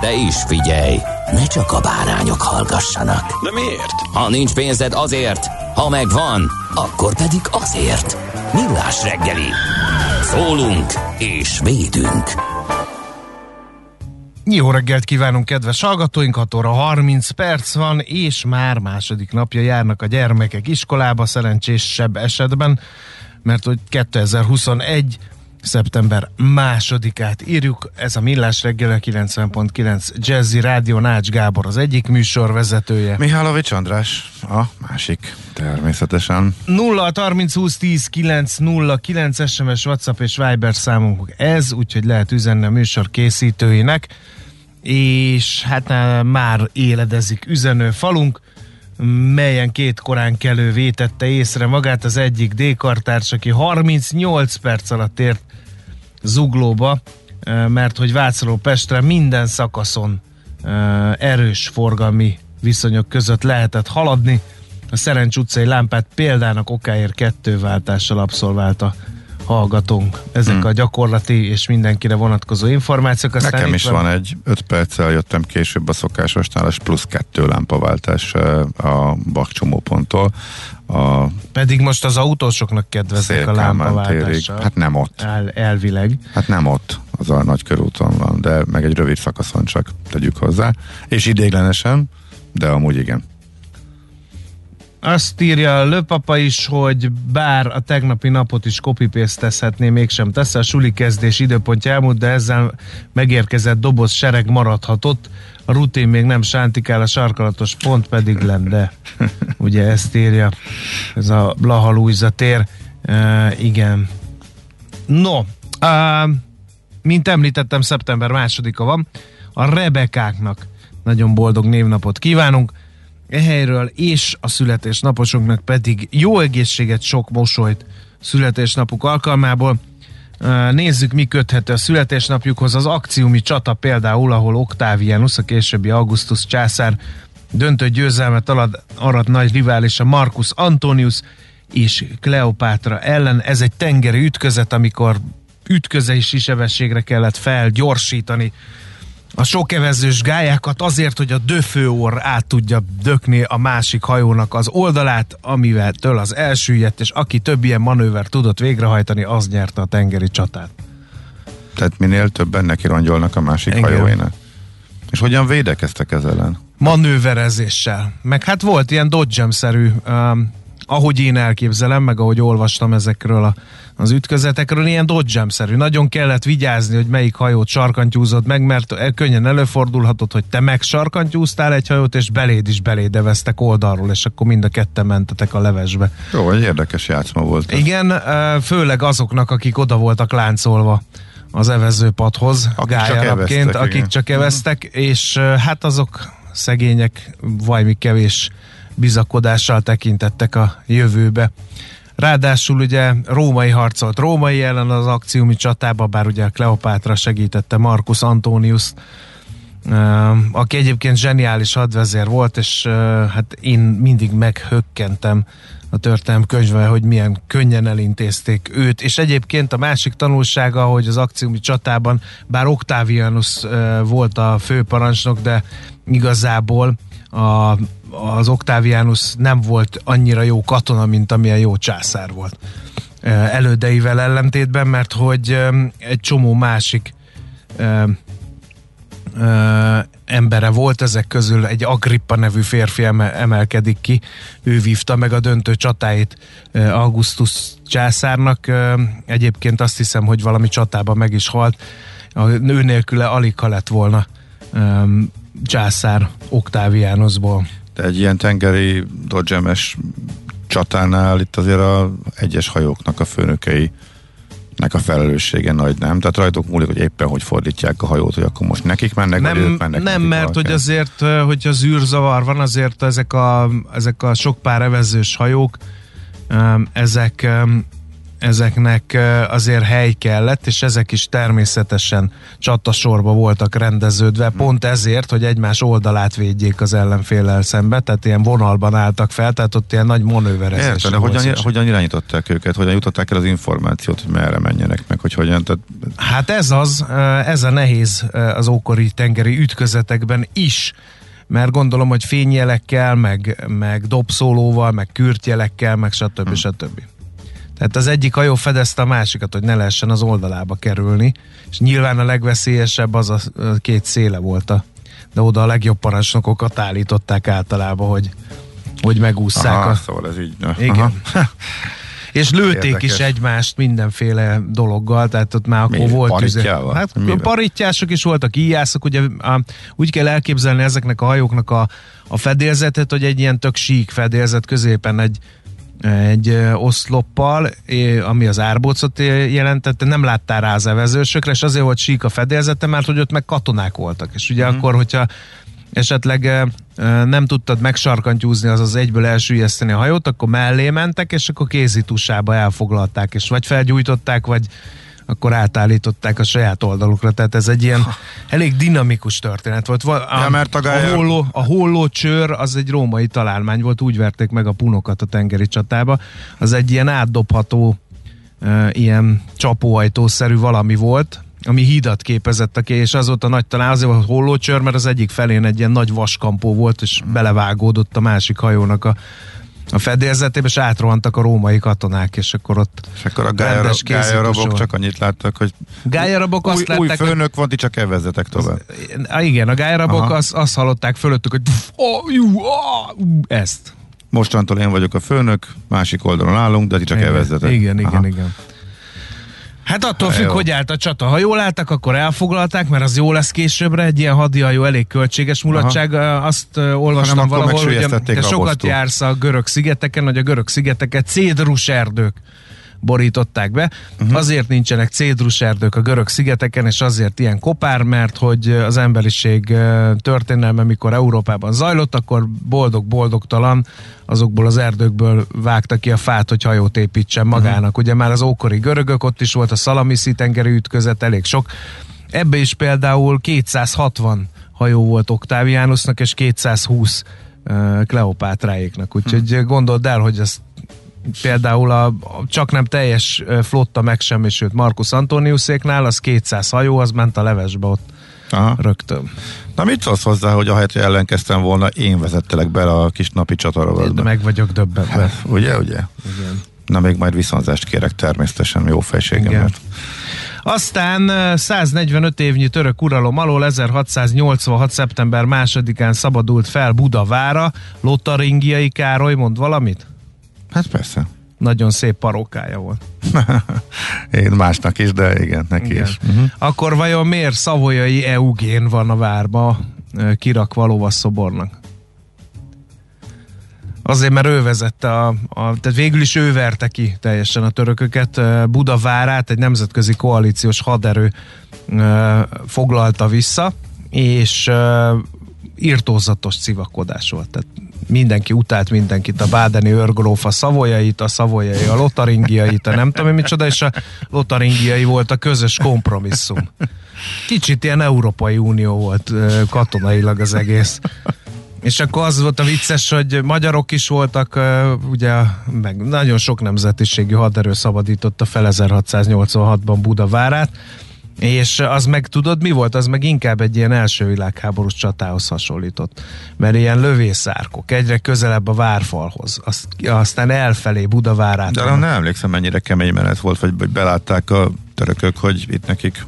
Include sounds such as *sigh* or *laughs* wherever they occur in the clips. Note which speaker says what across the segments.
Speaker 1: De is figyelj, ne csak a bárányok hallgassanak.
Speaker 2: De miért?
Speaker 1: Ha nincs pénzed azért, ha megvan, akkor pedig azért. Millás reggeli. Szólunk és védünk.
Speaker 3: Jó reggelt kívánunk, kedves hallgatóink! 6 óra 30 perc van, és már második napja járnak a gyermekek iskolába, szerencsésebb esetben, mert hogy 2021 szeptember másodikát írjuk. Ez a Millás reggel a 90.9 Jazzy Rádió Nács Gábor az egyik műsorvezetője.
Speaker 4: Mihálovics András a másik, természetesen.
Speaker 3: 0 30 20 10 9 0 9 SMS, WhatsApp és Viber számunk ez, úgyhogy lehet üzenni a műsor készítőinek, és hát á, már éledezik üzenő falunk, melyen két korán kelő vétette észre magát az egyik D-kartárs, aki 38 perc alatt ért zuglóba, mert hogy Vácról Pestre minden szakaszon erős forgalmi viszonyok között lehetett haladni. A Szerencs utcai lámpát példának okáért kettőváltással abszolválta hallgatónk. Ezek hmm. a gyakorlati és mindenkire vonatkozó információk.
Speaker 4: Aztán Nekem is van... van egy 5 perccel jöttem később a szokásosnál, és plusz kettő lámpaváltás a bakcsomóponttól. A
Speaker 3: Pedig most az autósoknak kedveznek a lámpaváltással.
Speaker 4: Hát nem ott.
Speaker 3: El, elvileg.
Speaker 4: Hát nem ott, az a nagy körúton van, de meg egy rövid szakaszon csak tegyük hozzá. És idéglenesen, de amúgy igen.
Speaker 3: Azt írja a löpapa is, hogy bár a tegnapi napot is copy mégsem tesz, a suli kezdés időpontja elmúlt, de ezzel megérkezett doboz sereg maradhatott. A rutin még nem sántikál, a sarkalatos pont pedig lenne. Ugye ezt írja ez a Blaha Luisa tér. Uh, igen. No, uh, mint említettem, szeptember másodika van. A Rebekáknak nagyon boldog névnapot kívánunk ehelyről, és a születésnaposunknak pedig jó egészséget, sok mosolyt születésnapuk alkalmából. Nézzük, mi köthető a születésnapjukhoz. Az akciumi csata például, ahol Octavianus, a későbbi Augustus császár döntő győzelmet arat nagy riválisa Marcus Antonius és Kleopátra ellen. Ez egy tengeri ütközet, amikor ütközési sebességre kellett felgyorsítani a sokevezős gályákat azért, hogy a döfőor át tudja dökni a másik hajónak az oldalát, amivel től az elsüllyedt, és aki több ilyen manőver tudott végrehajtani, az nyerte a tengeri csatát.
Speaker 4: Tehát minél többen neki rongyolnak a másik Engem. hajóinak. És hogyan védekeztek ezzel ellen?
Speaker 3: Manőverezéssel. Meg hát volt ilyen dodgem-szerű um, ahogy én elképzelem, meg ahogy olvastam ezekről a, az ütközetekről, ilyen dodgem-szerű. Nagyon kellett vigyázni, hogy melyik hajót sarkantyúzott meg, mert könnyen előfordulhatott, hogy te meg sarkantyúztál egy hajót, és beléd is belédeveztek oldalról, és akkor mind a ketten mentetek a levesbe.
Speaker 4: Jó, egy érdekes játszma volt.
Speaker 3: Ez. Igen, főleg azoknak, akik oda voltak láncolva az evezőpadhoz, akik gályalapként, akik igen. csak eveztek, és hát azok szegények, vajmi kevés bizakodással tekintettek a jövőbe. Ráadásul ugye római harcolt római ellen az akciumi csatába, bár ugye Kleopátra segítette Marcus Antonius, aki egyébként zseniális hadvezér volt, és hát én mindig meghökkentem a történelem könyve, hogy milyen könnyen elintézték őt, és egyébként a másik tanulsága, hogy az akciumi csatában, bár Octavianus volt a főparancsnok, de igazából a az Octavianus nem volt annyira jó katona, mint amilyen jó császár volt. Elődeivel ellentétben, mert hogy egy csomó másik embere volt, ezek közül egy Agrippa nevű férfi emelkedik ki, ő vívta meg a döntő csatáit Augustus császárnak, egyébként azt hiszem, hogy valami csatában meg is halt, a nő nélküle alig lett volna császár Octavianusból.
Speaker 4: De egy ilyen tengeri dodgemes csatánál itt azért a egyes hajóknak a főnökei nek a felelőssége nagy, nem? Tehát rajtuk múlik, hogy éppen hogy fordítják a hajót, hogy akkor most nekik mennek,
Speaker 3: nem,
Speaker 4: vagy ők mennek.
Speaker 3: Nem, mert hogy azért, hogyha zűrzavar van, azért ezek a, ezek a sok pár evezős hajók, ezek ezeknek azért hely kellett, és ezek is természetesen csatasorba voltak rendeződve, pont ezért, hogy egymás oldalát védjék az ellenfélel szembe, tehát ilyen vonalban álltak fel, tehát ott ilyen nagy manőverezés.
Speaker 4: Értem, de hogyan, hogyan irányították őket, hogyan jutották el az információt, hogy merre menjenek meg, hogy hogyan? Tehát...
Speaker 3: Hát ez az, ez a nehéz az ókori tengeri ütközetekben is, mert gondolom, hogy fényjelekkel, meg, meg dobszólóval, meg kürtjelekkel, meg stb. Hmm. stb. Tehát az egyik hajó fedezte a másikat, hogy ne lehessen az oldalába kerülni, és nyilván a legveszélyesebb az a két széle volt a de oda a legjobb parancsnokokat állították általában, hogy, hogy megúszszák
Speaker 4: Aha,
Speaker 3: a...
Speaker 4: szóval ez így.
Speaker 3: Igen. *laughs* És lőték Érdekes. is egymást mindenféle dologgal, tehát ott már akkor Mi? volt
Speaker 4: tüze.
Speaker 3: Hát Mivel? parittyások is voltak, íjászok, ugye a, úgy kell elképzelni ezeknek a hajóknak a, a fedélzetet, hogy egy ilyen tök sík fedélzet középen egy egy oszloppal, ami az árbócot jelentette, nem láttál rá az evezősökre, és azért volt sík a fedélzete, mert hogy ott meg katonák voltak. És ugye mm. akkor, hogyha esetleg nem tudtad megsarkantyúzni, azaz egyből elsüllyeszteni a hajót, akkor mellé mentek, és akkor kézitusába elfoglalták, és vagy felgyújtották, vagy akkor átállították a saját oldalukra, tehát ez egy ilyen elég dinamikus történet volt. A, ja, mert a, a, holló, a holló csőr az egy római találmány volt, úgy verték meg a punokat a tengeri csatába, az egy ilyen átdobható ilyen csapóajtószerű valami volt, ami hídat képezett a és az volt a nagy talán azért volt hollócsör, mert az egyik felén egy ilyen nagy vaskampó volt, és belevágódott a másik hajónak a a fedélzetébe, és átrohantak a római katonák, és akkor ott
Speaker 4: És akkor a gályarabok csak annyit láttak, hogy
Speaker 3: gályarabok
Speaker 4: új,
Speaker 3: azt
Speaker 4: új
Speaker 3: látták,
Speaker 4: főnök van, ti csak elvezetek tovább.
Speaker 3: Az, igen, a gályarabok azt, azt hallották fölöttük, hogy oh, jú, oh, ezt.
Speaker 4: Mostantól én vagyok a főnök, másik oldalon állunk, de ti csak elvezetek.
Speaker 3: Igen, igen, Aha. igen. Hát attól függ, hogy állt a csata. Ha jól álltak, akkor elfoglalták, mert az jó lesz későbbre. Egy ilyen hadihajó elég költséges mulatság. Aha. Azt olvastam Hanem valahol, hogy te sokat jársz a görög szigeteken, hogy a görög szigeteket cédrus erdők borították be. Uh-huh. Azért nincsenek cédrus erdők a görög szigeteken, és azért ilyen kopár, mert hogy az emberiség történelme, mikor Európában zajlott, akkor boldog-boldogtalan azokból az erdőkből vágta ki a fát, hogy hajót építsen mhm. magának. Uh-huh. Ugye már az ókori görögök, ott is volt a Szalamiszi tengeri ütközet, elég sok. Ebbe is például 260 hajó volt Oktáviánusnak, és 220 uh, Kleopátráéknak. Úgyhogy hmm. gondold el, hogy ezt például a, a csak nem teljes flotta megsemmisült Marcus Antoniuszéknál, az 200 hajó, az ment a levesbe ott Aha. rögtön.
Speaker 4: Na mit szólsz hozzá, hogy ahelyett, hogy ellenkeztem volna, én vezettelek be a kis napi csatarovatba?
Speaker 3: Meg vagyok döbbenve. Hát,
Speaker 4: ugye, ugye? Igen. Na még majd viszonzást kérek természetesen jó fejségemért.
Speaker 3: Aztán 145 évnyi török uralom alól 1686. szeptember másodikán szabadult fel Budavára. Lotaringiai Károly mond valamit?
Speaker 4: Hát persze.
Speaker 3: Nagyon szép parókája volt. *laughs*
Speaker 4: Én másnak is, de igen, neki igen. is. Uh-huh.
Speaker 3: Akkor vajon miért szavolyai Eugén van a várba kirakva lovasszobornak? Azért, mert ő vezette a, a, tehát végül is ő verte ki teljesen a törököket. Budavárát egy nemzetközi koalíciós haderő foglalta vissza, és írtózatos civakodás volt. Tehát mindenki utált mindenkit, a bádeni örgróf a szavolyait, a szavolyai a lotaringiait, a nem tudom micsoda, és a lotaringiai volt a közös kompromisszum. Kicsit ilyen Európai Unió volt katonailag az egész. És akkor az volt a vicces, hogy magyarok is voltak, ugye, meg nagyon sok nemzetiségű haderő szabadította fel 1686-ban Budavárát, És az meg tudod mi volt? Az meg inkább egy ilyen első világháborús csatához hasonlított. Mert ilyen lövészárkok, egyre közelebb a várfalhoz, azt, aztán elfelé Budavárát.
Speaker 4: De nem emlékszem, mennyire kemény menet volt, vagy, vagy belátták a törökök, hogy itt nekik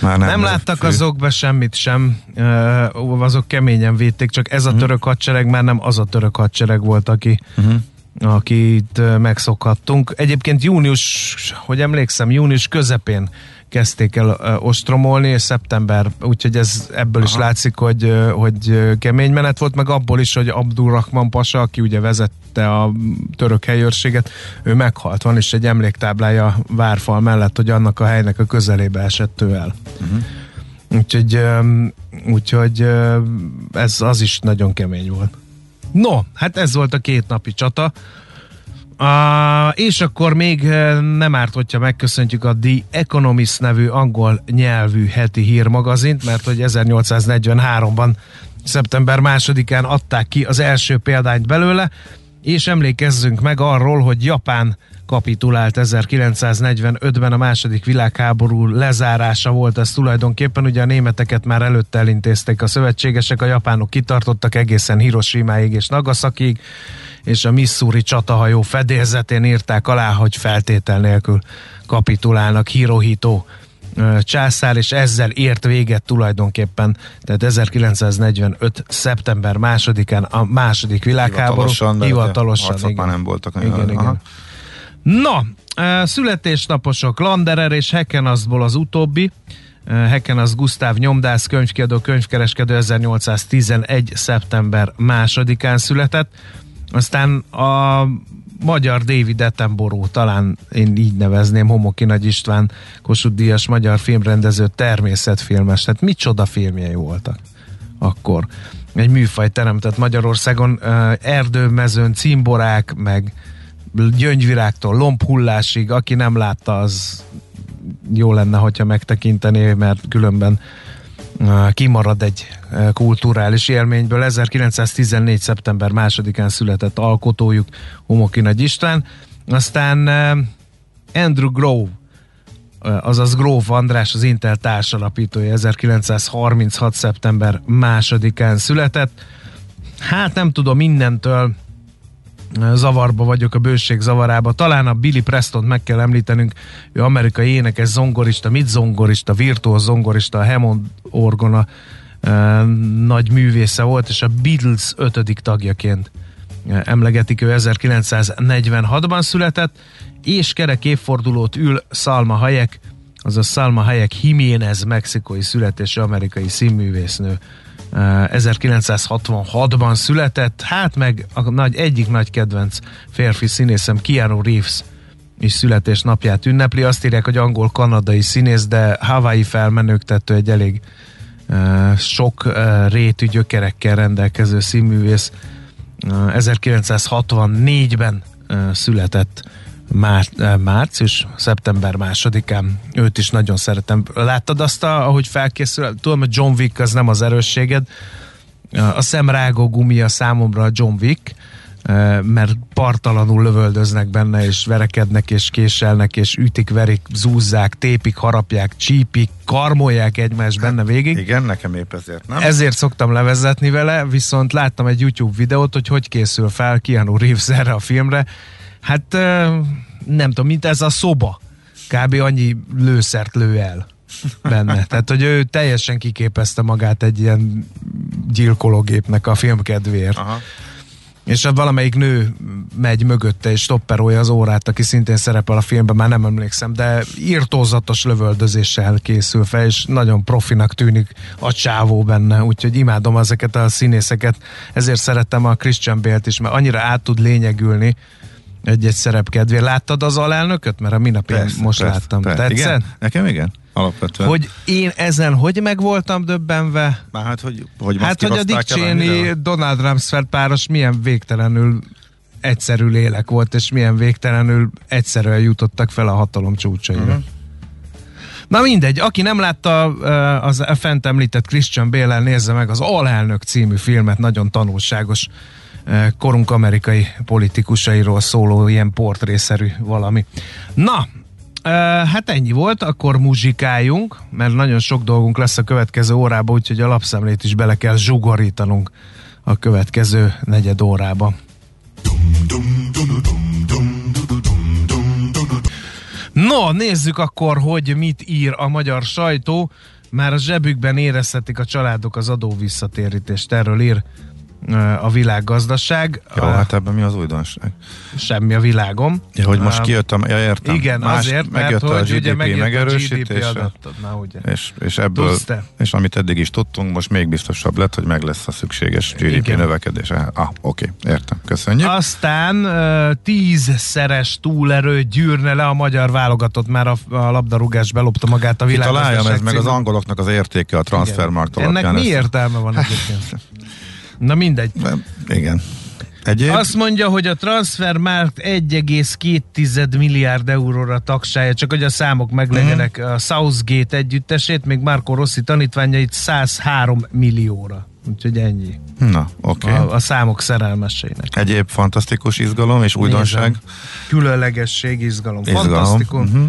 Speaker 4: már nem,
Speaker 3: nem láttak fő. azok be semmit sem, uh, azok keményen védték, csak ez a uh-huh. török hadsereg már nem az a török hadsereg volt, aki uh-huh akit megszokhattunk. Egyébként június, hogy emlékszem, június közepén kezdték el ostromolni, és szeptember, úgyhogy ez ebből Aha. is látszik, hogy, hogy kemény menet volt, meg abból is, hogy Abdurrahman Pasa, aki ugye vezette a török helyőrséget, ő meghalt. Van is egy emléktáblája várfal mellett, hogy annak a helynek a közelébe esett ő el. Uh-huh. Úgyhogy, úgyhogy ez az is nagyon kemény volt. No, hát ez volt a két napi csata. Uh, és akkor még eh, nem árt, hogyha megköszöntjük a The Economist nevű angol nyelvű heti hírmagazint, mert hogy 1843-ban szeptember másodikán adták ki az első példányt belőle, és emlékezzünk meg arról, hogy Japán kapitulált 1945-ben a második világháború lezárása volt ez tulajdonképpen, ugye a németeket már előtte elintézték a szövetségesek, a japánok kitartottak egészen Hiroshimáig és Nagasakiig, és a Missouri csatahajó fedélzetén írták alá, hogy feltétel nélkül kapitulálnak Hirohito császár, és ezzel ért véget tulajdonképpen, tehát 1945. szeptember másodikán a második világháború.
Speaker 4: Hivatalosan,
Speaker 3: hivatalosan
Speaker 4: igen. már nem voltak.
Speaker 3: Igen, igen. Na, születésnaposok Landerer és Heckenaszból az utóbbi. Hecken az Gusztáv Nyomdász, könyvkiadó, könyvkereskedő 1811. szeptember másodikán született. Aztán a magyar David Attenborough, talán én így nevezném, Homoki Nagy István, Kossuth Díjas magyar filmrendező, természetfilmes. Tehát micsoda filmjei voltak akkor. Egy műfaj teremtett Magyarországon, erdőmezőn, cimborák, meg gyöngyvirágtól lombhullásig, aki nem látta, az jó lenne, hogyha megtekintené, mert különben kimarad egy kulturális élményből. 1914. szeptember másodikán született alkotójuk Homoki Nagy István. Aztán Andrew Grove, azaz Gróf András, az Intel társalapítója 1936. szeptember másodikán született. Hát nem tudom, mindentől zavarba vagyok, a bőség zavarába. Talán a Billy Preston meg kell említenünk, ő amerikai énekes zongorista, mit zongorista, virtuóz zongorista, a Hammond orgona nagy művésze volt, és a Beatles ötödik tagjaként emlegetik, ő 1946-ban született, és kerek évfordulót ül Salma Hayek, azaz Salma Hayek Jiménez, mexikói születésű amerikai színművésznő 1966-ban született, hát meg a nagy, egyik nagy kedvenc férfi színészem Keanu Reeves is születésnapját ünnepli. Azt írják, hogy angol-kanadai színész, de Hawaii felmenőktető egy elég uh, sok uh, rétű gyökerekkel rendelkező színművész. Uh, 1964-ben uh, született már, eh, március, szeptember másodikán. Őt is nagyon szeretem. Láttad azt, a, ahogy felkészül? Tudom, hogy John Wick az nem az erősséged. A szemrágó gumia számomra a John Wick, eh, mert partalanul lövöldöznek benne, és verekednek, és késelnek, és ütik, verik, zúzzák, tépik, harapják, csípik, karmolják egymást benne végig.
Speaker 4: Igen, nekem épp ezért, nem?
Speaker 3: Ezért szoktam levezetni vele, viszont láttam egy YouTube videót, hogy hogy készül fel Keanu Reeves erre a filmre, Hát nem tudom, mint ez a szoba. Kb. annyi lőszert lő el benne. *laughs* Tehát, hogy ő teljesen kiképezte magát egy ilyen gyilkológépnek a filmkedvéért. Aha. És valamelyik nő megy mögötte és stopperolja az órát, aki szintén szerepel a filmben, már nem emlékszem, de írtózatos lövöldözéssel készül fel, és nagyon profinak tűnik a csávó benne, úgyhogy imádom ezeket a színészeket, ezért szerettem a Christian Bale-t is, mert annyira át tud lényegülni, egy-egy szerep kedvéért. Láttad az alelnököt? Mert a minap én most persze, láttam. Persze. Tetszett?
Speaker 4: Igen? Nekem igen. Alapvetően.
Speaker 3: Hogy én ezen hogy meg voltam döbbenve?
Speaker 4: Már hát, hogy, hogy
Speaker 3: hát, hogy a Dick Cheney, Donald Rumsfeld páros milyen végtelenül egyszerű lélek volt, és milyen végtelenül egyszerűen jutottak fel a hatalom csúcsaira. Uh-huh. Na mindegy, aki nem látta az fent említett Christian Bale-el, nézze meg az Alelnök című filmet, nagyon tanulságos korunk amerikai politikusairól szóló ilyen portrészerű valami. Na, Hát ennyi volt, akkor muzsikáljunk, mert nagyon sok dolgunk lesz a következő órában, úgyhogy a lapszemlét is bele kell zsugorítanunk a következő negyed órába. No, nézzük akkor, hogy mit ír a magyar sajtó. Már a zsebükben érezhetik a családok az adó visszatérítést. Erről ír a világgazdaság.
Speaker 4: Jó, a, hát ebben mi az újdonság?
Speaker 3: Semmi a világom.
Speaker 4: Ja, hogy most kijöttem, ja értem.
Speaker 3: Igen,
Speaker 4: Más,
Speaker 3: azért,
Speaker 4: megjött
Speaker 3: mert
Speaker 4: a
Speaker 3: hogy
Speaker 4: GDP
Speaker 3: ugye megjött
Speaker 4: megerősítése,
Speaker 3: a GDP adattad, na ugye.
Speaker 4: És, és ebből, és amit eddig is tudtunk, most még biztosabb lett, hogy meg lesz a szükséges GDP
Speaker 3: Igen.
Speaker 4: növekedés. Ah, oké, értem. Köszönjük.
Speaker 3: Aztán tízszeres túlerő gyűrne le a magyar válogatott, már a, a labdarúgás belopta magát a világgazdaság
Speaker 4: Találjam, ez meg az angoloknak az értéke a transfermarkt
Speaker 3: Ennek
Speaker 4: alapján.
Speaker 3: mi
Speaker 4: ez-
Speaker 3: értelme van egyébként? *laughs* Na mindegy.
Speaker 4: Nem, Igen. Egyéb?
Speaker 3: Azt mondja, hogy a transfermarkt 1,2 milliárd euróra tagsálja, csak hogy a számok meglegyenek
Speaker 4: Mhm.
Speaker 3: a Southgate együttesét, még Marco Rossi tanítványait 103 millióra. Úgyhogy ennyi.
Speaker 4: Na, oké.
Speaker 3: A, a számok szerelmeseinek.
Speaker 4: Egyéb fantasztikus izgalom és újdonság.
Speaker 3: Nézem. Különlegesség, izgalom.
Speaker 4: Izgalom.
Speaker 3: Fantasztikus.
Speaker 4: Mhm.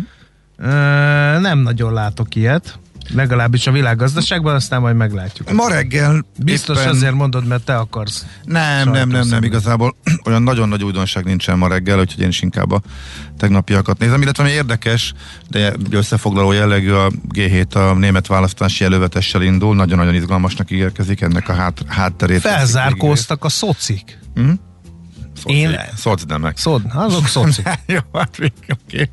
Speaker 3: Ö, nem nagyon látok ilyet. Legalábbis a világgazdaságban, aztán majd meglátjuk.
Speaker 4: Ma reggel
Speaker 3: Biztos
Speaker 4: éppen...
Speaker 3: azért mondod, mert te akarsz.
Speaker 4: Nem, nem, nem, nem, igazából *clears throat* olyan nagyon nagy újdonság nincsen ma reggel, úgyhogy én is inkább a tegnapiakat nézem, illetve ami érdekes, de összefoglaló jellegű a G7 a német választási elővetessel indul, nagyon-nagyon izgalmasnak ígérkezik ennek a hát, hátterét.
Speaker 3: Felzárkóztak a szocik.
Speaker 4: Szoci,
Speaker 3: Én-
Speaker 4: Szocdemek.
Speaker 3: Szod, azok szocik. *laughs*
Speaker 4: jó, hát oké.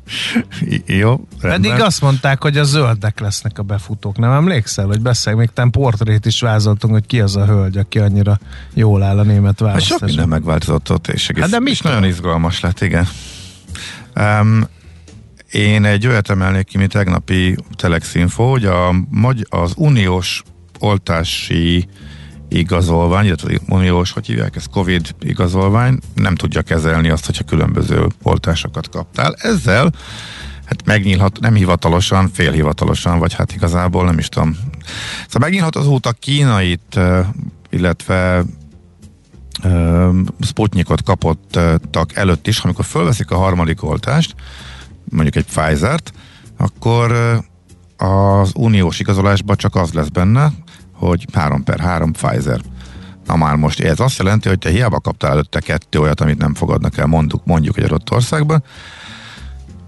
Speaker 4: Jó, rendben.
Speaker 3: Pedig azt mondták, hogy a zöldek lesznek a befutók. Nem emlékszel, hogy beszél, még ten portrét is vázoltunk, hogy ki az a hölgy, aki annyira jól áll a német
Speaker 4: Hát sok minden megváltozott ott, és egész,
Speaker 3: Hát de mit
Speaker 4: és nagyon izgalmas lett, igen. Um, én egy olyat emelnék ki, mint tegnapi Telex Info, hogy a, az uniós oltási igazolvány, illetve uniós, hogy hívják ez, Covid igazolvány nem tudja kezelni azt, hogyha különböző oltásokat kaptál. Ezzel hát megnyílhat, nem hivatalosan, félhivatalosan, vagy hát igazából nem is tudom. Szóval megnyílhat az út a kínait, illetve Sputnikot kapottak előtt is, amikor fölveszik a harmadik oltást, mondjuk egy Pfizer-t, akkor az uniós igazolásban csak az lesz benne, hogy 3 per 3 Pfizer. Na már most ez azt jelenti, hogy te hiába kaptál előtte kettő olyat, amit nem fogadnak el, mondjuk, mondjuk egy adott országban,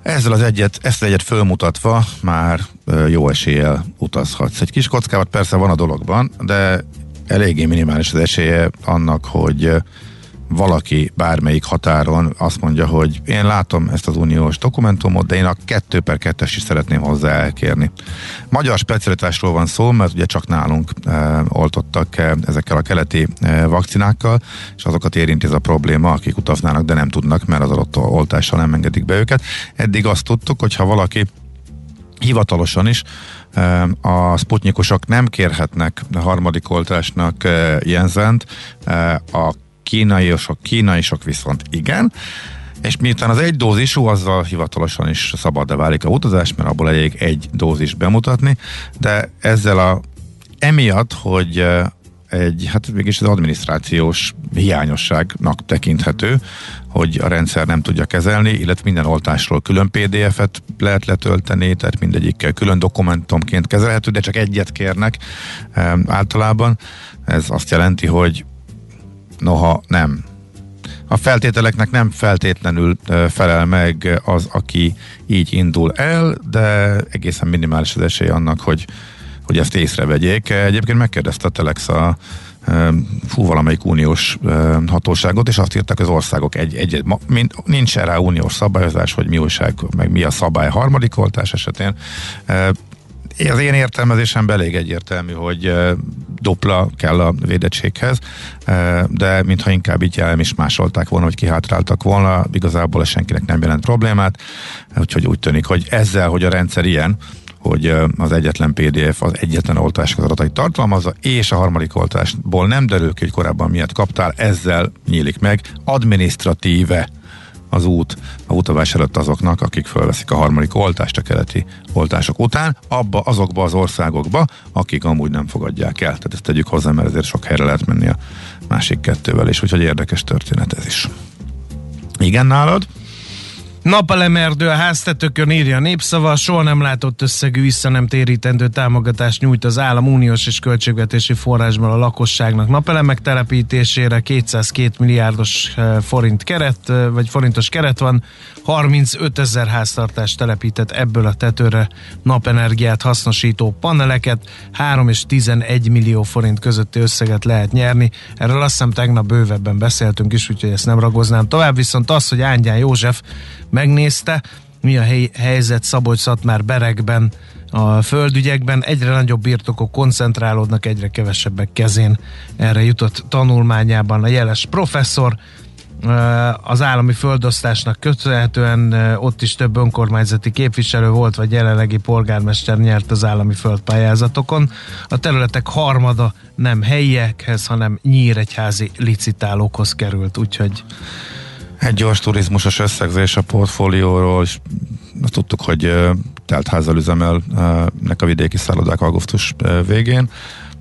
Speaker 4: ezzel az egyet, ezt az egyet fölmutatva már jó eséllyel utazhatsz. Egy kis kockávat persze van a dologban, de eléggé minimális az esélye annak, hogy valaki bármelyik határon azt mondja, hogy én látom ezt az uniós dokumentumot, de én a 2 per 2-es is szeretném hozzá elkérni. Magyar specialitásról van szó, mert ugye csak nálunk e, oltottak e, ezekkel a keleti e, vakcinákkal, és azokat érinti ez a probléma, akik utaznának, de nem tudnak, mert az adott oltással nem engedik be őket. Eddig azt tudtuk, hogy ha valaki hivatalosan is a sputnikosok nem kérhetnek a harmadik oltásnak Jensent, e, a kínaiosok, kínaiosok viszont igen, és miután az egy dózisú, azzal hivatalosan is szabad válik a utazás, mert abból elég egy dózis bemutatni, de ezzel a emiatt, hogy egy, hát mégis az adminisztrációs hiányosságnak tekinthető, hogy a rendszer nem tudja kezelni, illetve minden oltásról külön PDF-et lehet letölteni, tehát mindegyikkel külön dokumentumként kezelhető, de csak egyet kérnek általában. Ez azt jelenti, hogy noha nem a feltételeknek nem feltétlenül felel meg az, aki így indul el, de egészen minimális az esély annak, hogy, hogy ezt észrevegyék. Egyébként megkérdezte a Telex a fú, valamelyik uniós hatóságot, és azt írták, az országok egy, egy, ma, nincs rá uniós szabályozás, hogy mi újság, meg mi a szabály harmadik oltás esetén. Az én értelmezésemben elég egyértelmű, hogy dupla kell a védettséghez, de mintha inkább így el is másolták volna, hogy kihátráltak volna, igazából ez senkinek nem jelent problémát, úgyhogy úgy tűnik, hogy ezzel, hogy a rendszer ilyen, hogy az egyetlen PDF az egyetlen oltások az adatait tartalmazza, és a harmadik oltásból nem derül ki, hogy korábban miért kaptál, ezzel nyílik meg administratíve az út a utazás előtt azoknak, akik fölveszik a harmadik oltást a keleti oltások után, abba, azokba az országokba, akik amúgy nem fogadják el. Tehát ezt tegyük hozzá, mert ezért sok helyre lehet menni a másik kettővel is, úgyhogy érdekes történet ez is. Igen, nálad?
Speaker 3: Napelemerdő a háztetőkön írja a népszava, soha nem látott összegű vissza nem térítendő támogatást nyújt az állam uniós és költségvetési forrásból a lakosságnak. Napelemek telepítésére, 202 milliárdos eh, forint keret, eh, vagy forintos keret van, 35 ezer háztartást telepített ebből a tetőre napenergiát hasznosító paneleket, 3 és 11 millió forint közötti összeget lehet nyerni. Erről azt hiszem tegnap bővebben beszéltünk is, úgyhogy ezt nem ragoznám tovább, viszont az, hogy Ángyán József megnézte, mi a hely, helyzet Szabolcs-Szatmár berekben, a földügyekben egyre nagyobb birtokok koncentrálódnak, egyre kevesebbek kezén. Erre jutott tanulmányában a jeles professzor. Az állami földosztásnak köszönhetően ott is több önkormányzati képviselő volt, vagy jelenlegi polgármester nyert az állami földpályázatokon. A területek harmada nem helyiekhez, hanem nyíregyházi licitálókhoz került, úgyhogy
Speaker 4: egy gyors turizmusos összegzés a portfólióról, és azt tudtuk, hogy telt házzal üzemelnek a vidéki szállodák augusztus végén.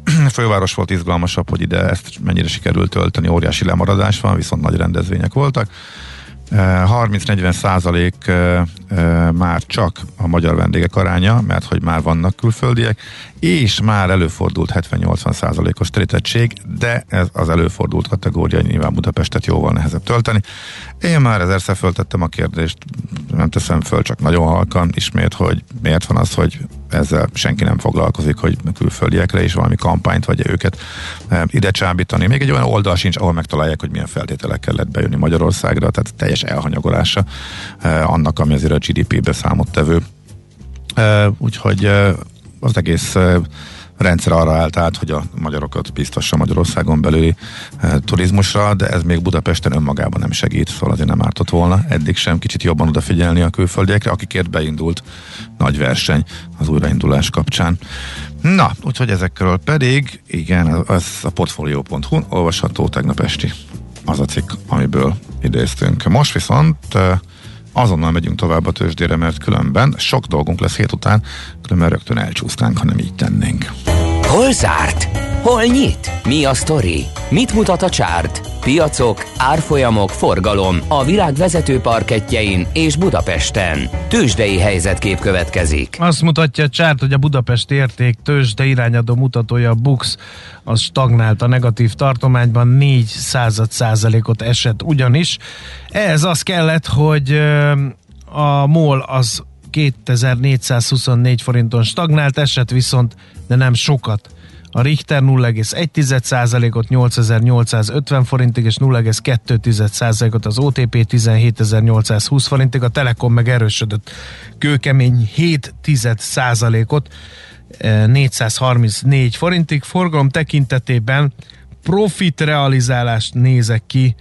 Speaker 4: *clears throat* Főváros volt izgalmasabb, hogy ide ezt mennyire sikerült tölteni, óriási lemaradás van, viszont nagy rendezvények voltak. 30-40 százalék már csak a magyar vendégek aránya, mert hogy már vannak külföldiek, és már előfordult 70-80 százalékos terítettség, de ez az előfordult kategória, nyilván Budapestet jóval nehezebb tölteni. Én már ezerszer föltettem a kérdést, nem teszem föl, csak nagyon halkan ismét, hogy miért van az, hogy ezzel senki nem foglalkozik, hogy külföldiekre is valami kampányt vagy őket ide csábítani. Még egy olyan oldal sincs, ahol megtalálják, hogy milyen feltételekkel lehet bejönni Magyarországra, tehát teljes elhanyagolása annak, ami azért a GDP-be számottevő. Úgyhogy az egész rendszer arra állt át, hogy a magyarokat biztossa Magyarországon belüli e, turizmusra, de ez még Budapesten önmagában nem segít, szóval azért nem ártott volna. Eddig sem kicsit jobban odafigyelni a külföldiekre, akikért beindult nagy verseny az újraindulás kapcsán. Na, úgyhogy ezekről pedig, igen, ez a portfolio.hu olvasható tegnap esti az a cikk, amiből idéztünk. Most viszont e, azonnal megyünk tovább a tőzsdére, mert különben sok dolgunk lesz hét után, különben rögtön elcsúsztánk, ha nem így tennénk.
Speaker 1: Hol zárt? Hol nyit? Mi a sztori? Mit mutat a csárt? Piacok, árfolyamok, forgalom a világ vezető parketjein és Budapesten. Tőzsdei helyzetkép következik.
Speaker 3: Azt mutatja a csárt, hogy a Budapest érték tőzsde irányadó mutatója a BUX az stagnált a negatív tartományban, 4 század százalékot esett ugyanis. Ehhez az kellett, hogy a MOL az 2424 forinton stagnált, esett viszont, de nem sokat. A Richter 0,1%-ot 8850 forintig, és 0,2%-ot az OTP 17820 forintig, a Telekom meg erősödött kőkemény 7%-ot 434 forintig. Forgalom tekintetében profit realizálást nézek ki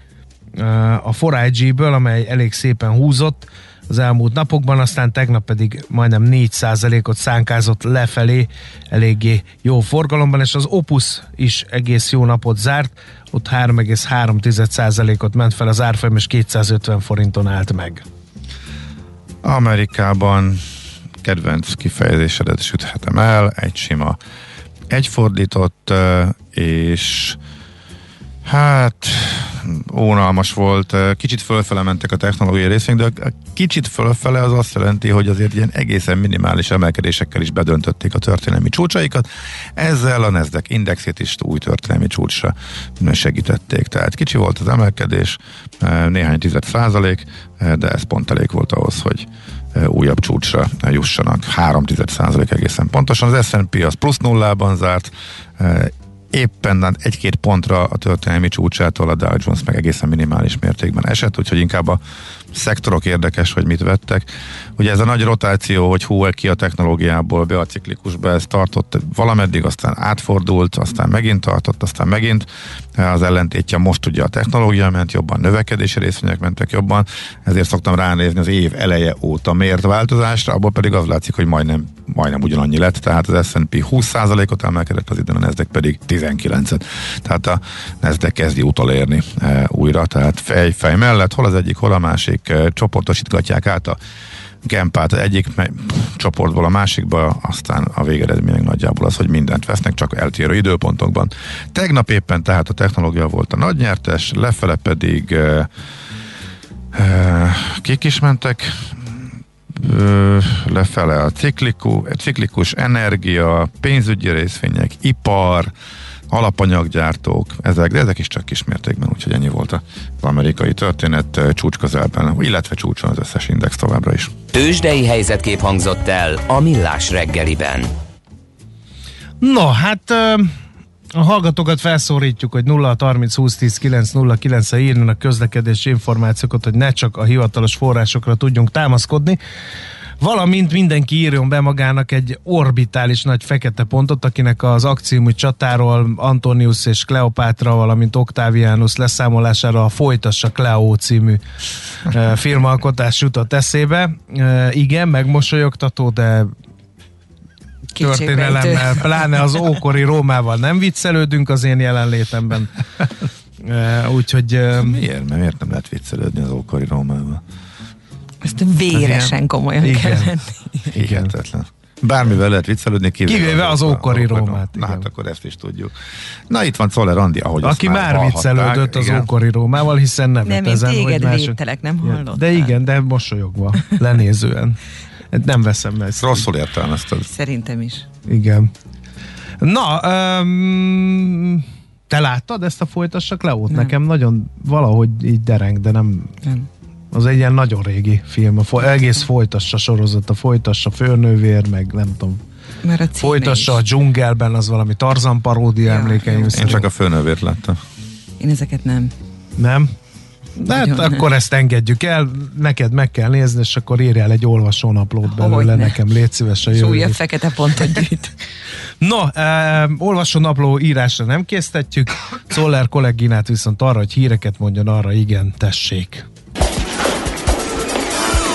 Speaker 3: a 4IG-ből, amely elég szépen húzott az elmúlt napokban, aztán tegnap pedig majdnem 4%-ot szánkázott lefelé, eléggé jó forgalomban, és az Opus is egész jó napot zárt, ott 3,3%-ot ment fel az árfolyam, és 250 forinton állt meg.
Speaker 4: Amerikában kedvenc kifejezésedet süthetem el, egy sima egyfordított, és hát ónalmas volt, kicsit fölfele mentek a technológiai részünk, de a kicsit fölfele az azt jelenti, hogy azért ilyen egészen minimális emelkedésekkel is bedöntötték a történelmi csúcsaikat, ezzel a Nasdaq indexét is új történelmi csúcsra segítették. Tehát kicsi volt az emelkedés, néhány tized százalék, de ez pont elég volt ahhoz, hogy újabb csúcsra jussanak. 3 egészen pontosan. Az S&P az plusz nullában zárt, éppen egy-két pontra a történelmi csúcsától a Dow Jones meg egészen minimális mértékben esett, úgyhogy inkább a szektorok érdekes, hogy mit vettek. Ugye ez a nagy rotáció, hogy hú, ki a technológiából be a ciklikusba, ez tartott valameddig, aztán átfordult, aztán megint tartott, aztán megint. Az ellentétje most ugye a technológia ment jobban, növekedési részvények mentek jobban, ezért szoktam ránézni az év eleje óta mért változásra, abból pedig az látszik, hogy majdnem, majdnem ugyanannyi lett, tehát az S&P 20%-ot emelkedett, az idén a Nasdaq pedig 19-et. Tehát a Nasdaq kezdi utolérni e, újra, tehát fej, fej mellett, hol az egyik, hol a másik, csoportosítgatják át a Gempát egyik csoportból a másikba, aztán a végeredmények nagyjából az, hogy mindent vesznek, csak eltérő időpontokban. Tegnap éppen tehát a technológia volt a nagy nyertes, lefele pedig Kik is mentek ö, lefele a ciklikus, ciklikus energia, pénzügyi részvények, ipar, alapanyaggyártók, ezek, de ezek is csak kismértékben, úgyhogy ennyi volt az amerikai történet csúcs közelben, illetve csúcson az összes index továbbra is.
Speaker 1: Tőzsdei helyzetkép hangzott el a Millás reggeliben.
Speaker 3: No, hát a hallgatókat felszólítjuk, hogy 0 30 20 10 9 0 9 re írjanak közlekedési információkat, hogy ne csak a hivatalos forrásokra tudjunk támaszkodni, valamint mindenki írjon be magának egy orbitális nagy fekete pontot, akinek az akciómű csatáról Antonius és Kleopátra, valamint Octavianus leszámolására a Folytassa Cleo című e, filmalkotás jutott eszébe. E, igen, megmosolyogtató, de történelemmel, pláne az ókori Rómával nem viccelődünk az én jelenlétemben. E, úgyhogy...
Speaker 4: Miért? Mert miért nem lehet viccelődni az ókori Rómával?
Speaker 5: Ezt véresen komolyan igen. kell venni.
Speaker 4: Hihetetlen. Bármivel lehet viccelődni,
Speaker 3: kivéve, kivéve az, az ókori Rómát.
Speaker 4: Na hát akkor ezt is tudjuk. Na itt van Czoller Andi, ahogy
Speaker 3: Aki már, már viccelődött az igen. ókori Rómával, hiszen nem
Speaker 5: Nem, én téged hogy védtelek, nem hallottam.
Speaker 3: De igen, de mosolyogva, *laughs* lenézően. Nem veszem meg.
Speaker 4: Rosszul értelmezted.
Speaker 5: Szerintem is.
Speaker 3: Igen. Na, um, te láttad ezt a folytassak Leót? Nem. Nekem nagyon valahogy így dereng, de nem... nem. Az egy ilyen nagyon régi film. A fo- egész folytassa sorozat, a folytassa főnővér, meg nem tudom.
Speaker 5: Mert a
Speaker 3: folytassa is. a dzsungelben, az valami Tarzan paródia ja, emlékeim.
Speaker 4: Én csak a főnővért láttam.
Speaker 5: Én ezeket nem.
Speaker 3: Nem? De hát akkor ezt engedjük el, neked meg kell nézni, és akkor írjál egy olvasónaplót belőle, nekem légy szíves a jövő.
Speaker 5: Újabb fekete pontot gyűjt. *laughs*
Speaker 3: no, eh, olvasónapló írásra nem késztetjük, Szoller kolléginát viszont arra, hogy híreket mondjon, arra igen, tessék.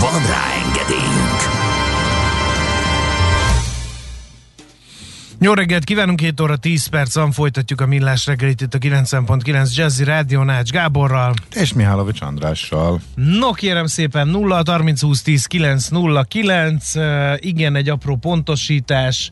Speaker 1: Van rá engedélyünk!
Speaker 3: Jó reggelt kívánunk, 7 óra 10 perc van, folytatjuk a millás reggelit itt a 90.9 Jazzy Rádió Nács Gáborral.
Speaker 4: És Mihálovics Andrással.
Speaker 3: No kérem szépen 0 30 20 10 9 0 9, uh, igen egy apró pontosítás,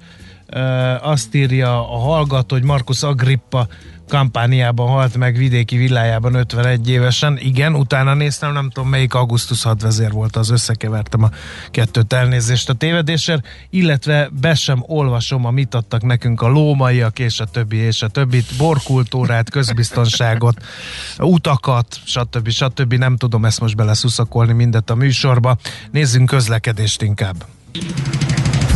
Speaker 3: uh, azt írja a hallgató, hogy Markus Agrippa kampániában halt meg vidéki villájában 51 évesen. Igen, utána néztem, nem tudom melyik augusztus hadvezér volt, az összekevertem a kettőt elnézést a tévedésért, illetve be sem olvasom, amit adtak nekünk a lómaiak és a többi és a többit, borkultúrát, közbiztonságot, utakat, stb. stb. Nem tudom ezt most beleszuszakolni mindet a műsorba. Nézzünk közlekedést inkább.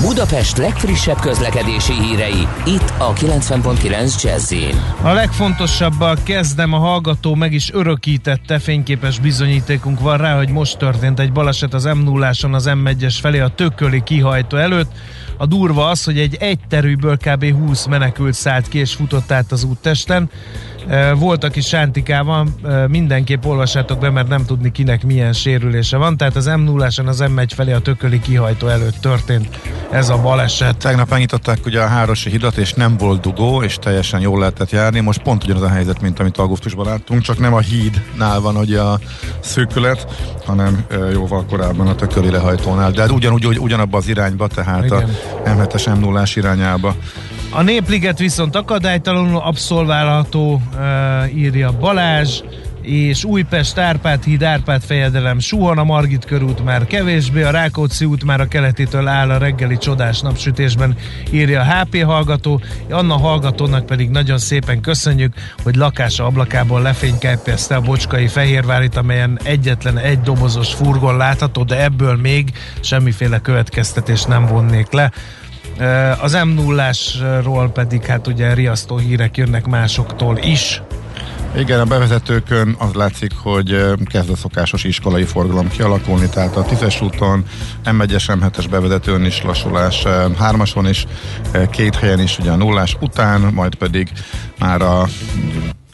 Speaker 1: Budapest legfrissebb közlekedési hírei, itt a 90.9 jazz
Speaker 3: A legfontosabbal kezdem, a hallgató meg is örökítette, fényképes bizonyítékunk van rá, hogy most történt egy baleset az m 0 az M1-es felé a tököli kihajtó előtt. A durva az, hogy egy egyterűből kb. 20 menekült szállt ki és futott át az úttesten. Volt, aki sántikában, mindenképp olvassátok be, mert nem tudni kinek milyen sérülése van. Tehát az m 0 az M1 felé a tököli kihajtó előtt történt ez a baleset.
Speaker 4: Tegnap megnyitották ugye a Hárosi hidat, és nem volt dugó, és teljesen jól lehetett járni. Most pont ugyanaz a helyzet, mint amit augusztusban láttunk, csak nem a hídnál van ugye a szűkület, hanem jóval korábban a tököli lehajtónál. De hát ugyanúgy, ugyanabba az irányba, tehát Igen. a M7-es m 0 irányába
Speaker 3: a Népliget viszont akadálytalanul abszolválható, írja Balázs, és Újpest, Árpád híd, Árpád fejedelem, Suhan a Margit körút már kevésbé, a Rákóczi út már a keletétől áll a reggeli csodás napsütésben, írja a HP hallgató, Anna hallgatónak pedig nagyon szépen köszönjük, hogy lakása ablakából lefényképezte a Bocskai Fehérvárit, amelyen egyetlen egy dobozos furgon látható, de ebből még semmiféle következtetés nem vonnék le. Az m 0 pedig hát ugye riasztó hírek jönnek másoktól is.
Speaker 4: Igen, a bevezetőkön az látszik, hogy kezd a szokásos iskolai forgalom kialakulni, tehát a 10-es úton, M1-es, M7-es bevezetőn is lassulás, 3-ason is, két helyen is ugye a nullás után, majd pedig már a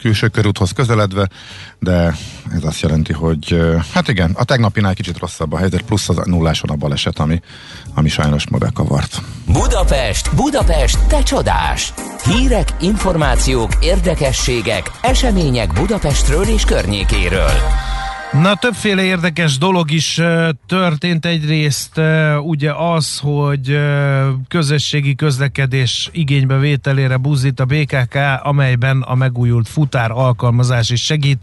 Speaker 4: külső körúthoz közeledve, de ez azt jelenti, hogy hát igen, a tegnapinál kicsit rosszabb a helyzet, plusz az nulláson a baleset, ami, ami sajnos ma bekavart.
Speaker 1: Budapest, Budapest, te csodás! Hírek, információk, érdekességek, események Budapestről és környékéről.
Speaker 3: Na, többféle érdekes dolog is történt. Egyrészt ugye az, hogy közösségi közlekedés igénybevételére buzdít a BKK, amelyben a megújult futár alkalmazás is segít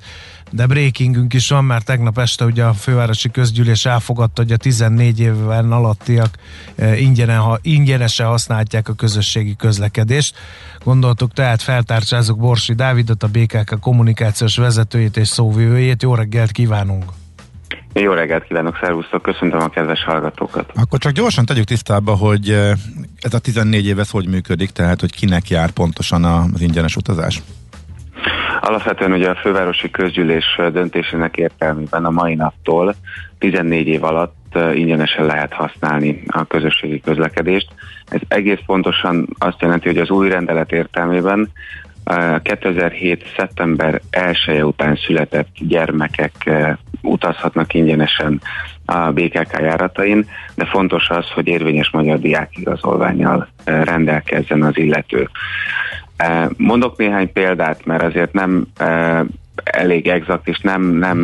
Speaker 3: de breakingünk is van, mert tegnap este ugye a fővárosi közgyűlés elfogadta, hogy a 14 évben alattiak ingyenesen használják a közösségi közlekedést. Gondoltuk tehát feltárcsázok Borsi Dávidot, a BKK kommunikációs vezetőjét és szóvivőjét. Jó reggelt kívánunk!
Speaker 6: Jó reggelt kívánok, szervusztok, köszöntöm a kedves hallgatókat.
Speaker 4: Akkor csak gyorsan tegyük tisztába, hogy ez a 14 év hogy működik, tehát hogy kinek jár pontosan az ingyenes utazás?
Speaker 6: Alapvetően ugye a fővárosi közgyűlés döntésének értelmében a mai naptól 14 év alatt ingyenesen lehet használni a közösségi közlekedést. Ez egész pontosan azt jelenti, hogy az új rendelet értelmében 2007. szeptember 1 -e után született gyermekek utazhatnak ingyenesen a BKK járatain, de fontos az, hogy érvényes magyar diákigazolványjal rendelkezzen az illető. Mondok néhány példát, mert azért nem elég exakt, és nem, nem,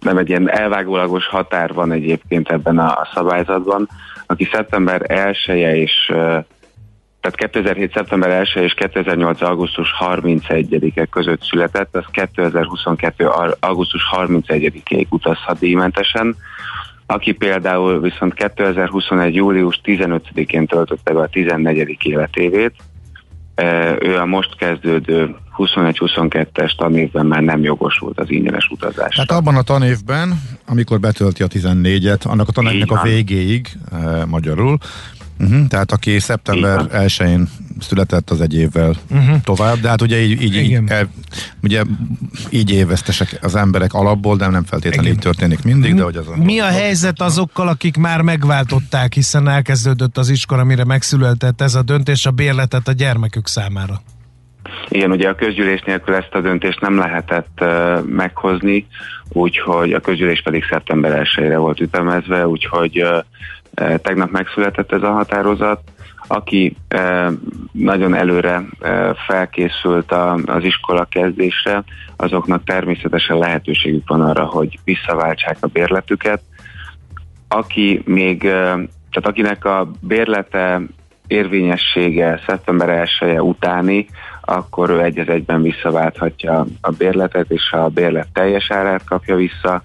Speaker 6: nem egy ilyen elvágólagos határ van egyébként ebben a szabályzatban. Aki szeptember 1-e és tehát 2007. szeptember 1 és 2008. augusztus 31-e között született, az 2022. augusztus 31-ig utazhat díjmentesen. Aki például viszont 2021. július 15-én töltötte be a 14. életévét, ő a most kezdődő 21-22-es tanévben már nem jogosult az ingyenes utazásra.
Speaker 4: Tehát abban a tanévben, amikor betölti a 14-et, annak a tanévnek a végéig, eh, magyarul, Uh-huh, tehát aki szeptember 1-én született az egy évvel uh-huh. tovább, de hát ugye így, így, így, el, ugye így évesztesek az emberek alapból, de nem feltétlenül Igen. így történik mindig. De hogy az
Speaker 3: Mi a helyzet azokkal, akik már megváltották, hiszen elkezdődött az iskola, mire megszületett ez a döntés a bérletet a gyermekük számára?
Speaker 6: Igen, ugye a közgyűlés nélkül ezt a döntést nem lehetett uh, meghozni, úgyhogy a közgyűlés pedig szeptember 1-re volt ütemezve, úgyhogy uh, tegnap megszületett ez a határozat. Aki nagyon előre felkészült az iskola kezdésre, azoknak természetesen lehetőségük van arra, hogy visszaváltsák a bérletüket. Aki még, tehát akinek a bérlete érvényessége szeptember 1 -e utáni, akkor ő egy egyben visszaválthatja a bérletet, és a bérlet teljes árát kapja vissza.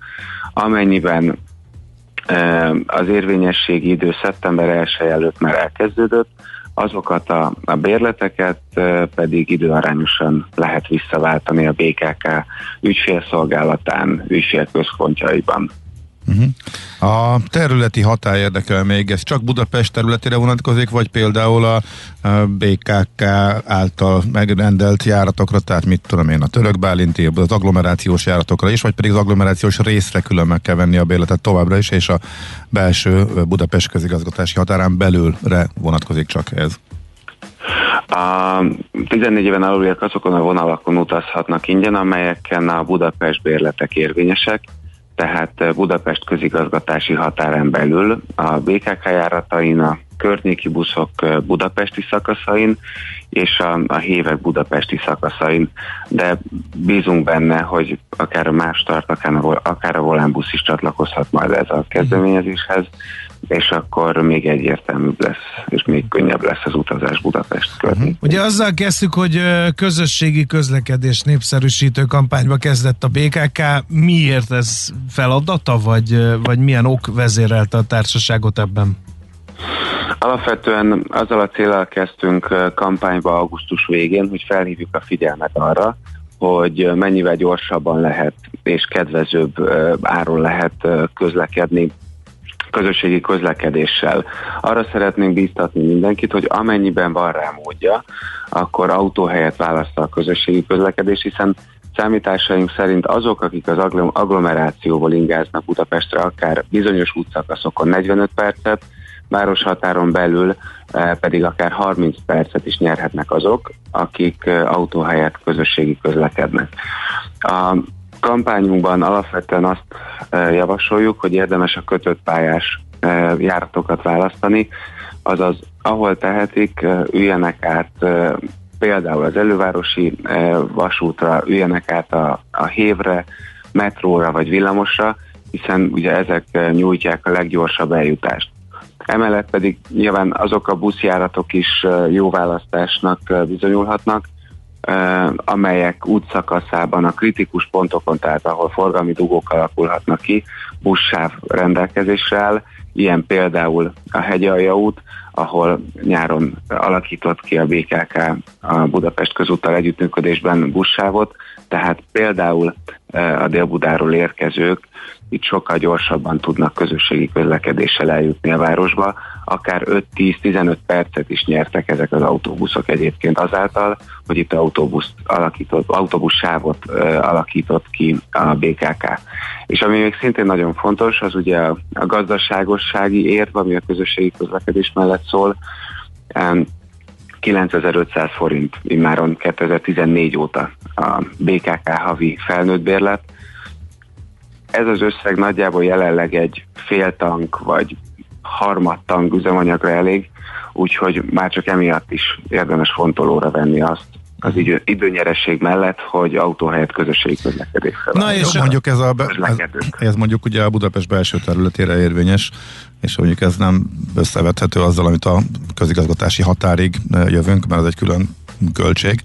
Speaker 6: Amennyiben az érvényességi idő szeptember 1 előtt már elkezdődött, azokat a, a bérleteket pedig időarányosan lehet visszaváltani a BKK ügyfélszolgálatán, ügyfélközpontjaiban.
Speaker 4: Uh-huh. A területi hatály érdekel még, ez csak Budapest területére vonatkozik, vagy például a, BKK által megrendelt járatokra, tehát mit tudom én, a török bálinti, az agglomerációs járatokra is, vagy pedig az agglomerációs részre külön meg kell venni a bérletet továbbra is, és a belső Budapest közigazgatási határán belülre vonatkozik csak ez.
Speaker 6: A 14 éven aluliak azokon a vonalakon utazhatnak ingyen, amelyeken a Budapest bérletek érvényesek, tehát Budapest közigazgatási határán belül a BKK járatain, a környéki buszok budapesti szakaszain és a, a hévek budapesti szakaszain, de bízunk benne, hogy akár a más tart, akár a, akár a volánbusz is csatlakozhat majd ez a kezdeményezéshez, és akkor még egyértelműbb lesz, és még könnyebb lesz az utazás Budapest környékén. Uh-huh.
Speaker 3: Ugye azzal kezdtük, hogy közösségi közlekedés népszerűsítő kampányba kezdett a BKK. Miért ez feladata, vagy, vagy milyen ok vezérelte a társaságot ebben?
Speaker 6: Alapvetően azzal a célral kezdtünk kampányba augusztus végén, hogy felhívjuk a figyelmet arra, hogy mennyivel gyorsabban lehet és kedvezőbb áron lehet közlekedni közösségi közlekedéssel. Arra szeretnénk bíztatni mindenkit, hogy amennyiben van rá módja, akkor autóhelyet választa a közösségi közlekedés, hiszen Számításaink szerint azok, akik az agglomerációból ingáznak Budapestre, akár bizonyos útszakaszokon 45 percet, városhatáron belül eh, pedig akár 30 percet is nyerhetnek azok, akik eh, autóhelyet közösségi közlekednek. A kampányunkban alapvetően azt eh, javasoljuk, hogy érdemes a kötött pályás járatokat választani, azaz ahol tehetik, üljenek át például az elővárosi vasútra, üljenek át a, a hévre, metróra vagy villamosra, hiszen ugye ezek nyújtják a leggyorsabb eljutást. Emellett pedig nyilván azok a buszjáratok is jó választásnak bizonyulhatnak, amelyek útszakaszában a kritikus pontokon, tehát ahol forgalmi dugók alakulhatnak ki, buszsáv rendelkezésre áll, ilyen például a Hegyalja út, ahol nyáron alakított ki a BKK a Budapest közúttal együttműködésben buszsávot, tehát például a Dél-Budáról érkezők itt sokkal gyorsabban tudnak közösségi közlekedéssel eljutni a városba, akár 5-10-15 percet is nyertek ezek az autóbuszok egyébként azáltal, hogy itt autóbusz alakított, autóbuszsávot uh, alakított ki a BKK. És ami még szintén nagyon fontos, az ugye a, a gazdaságossági érv, ami a közösségi közlekedés mellett szól, 9500 forint immáron 2014 óta a BKK havi felnőtt bérlet, ez az összeg nagyjából jelenleg egy fél tank vagy harmad tank üzemanyagra elég, úgyhogy már csak emiatt is érdemes fontolóra venni azt, az idő, időnyeresség mellett, hogy autóhelyet közösségi közlekedésre.
Speaker 4: Na és mondjuk ez, a, ez, ez mondjuk ugye a Budapest belső területére érvényes, és mondjuk ez nem összevethető azzal, amit a közigazgatási határig jövünk, mert ez egy külön költség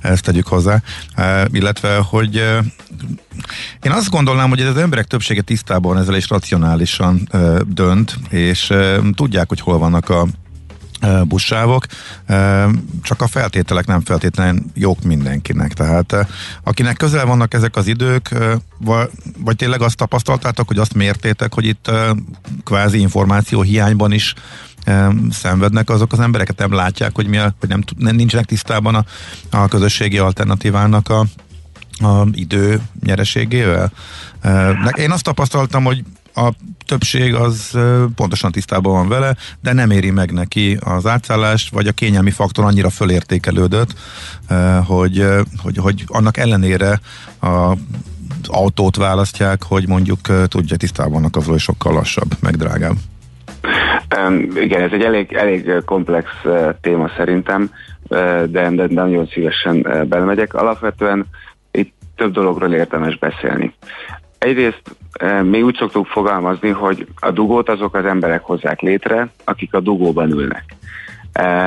Speaker 4: ezt tegyük hozzá. E, illetve, hogy e, én azt gondolnám, hogy az emberek többsége tisztában ezzel, és racionálisan e, dönt, és tudják, hogy hol vannak a buszsávok, csak a feltételek nem feltétlenül jók mindenkinek. Tehát akinek közel vannak ezek az idők, vagy tényleg azt tapasztaltátok, hogy azt mértétek, hogy itt kvázi információ hiányban is szenvednek azok az embereket, nem látják, hogy, mi a, hogy nem, nem nincsenek tisztában a, a közösségi alternatívának a, a idő nyereségével. Én azt tapasztaltam, hogy a többség az pontosan tisztában van vele, de nem éri meg neki az átszállást, vagy a kényelmi faktor annyira fölértékelődött, hogy, hogy, hogy annak ellenére a autót választják, hogy mondjuk tudja tisztában vannak azzal, hogy sokkal lassabb, meg drágább.
Speaker 6: Igen, ez egy elég, elég komplex téma szerintem, de, de, de nagyon szívesen belemegyek. Alapvetően itt több dologról érdemes beszélni. Egyrészt mi úgy szoktuk fogalmazni, hogy a dugót azok az emberek hozzák létre, akik a dugóban ülnek.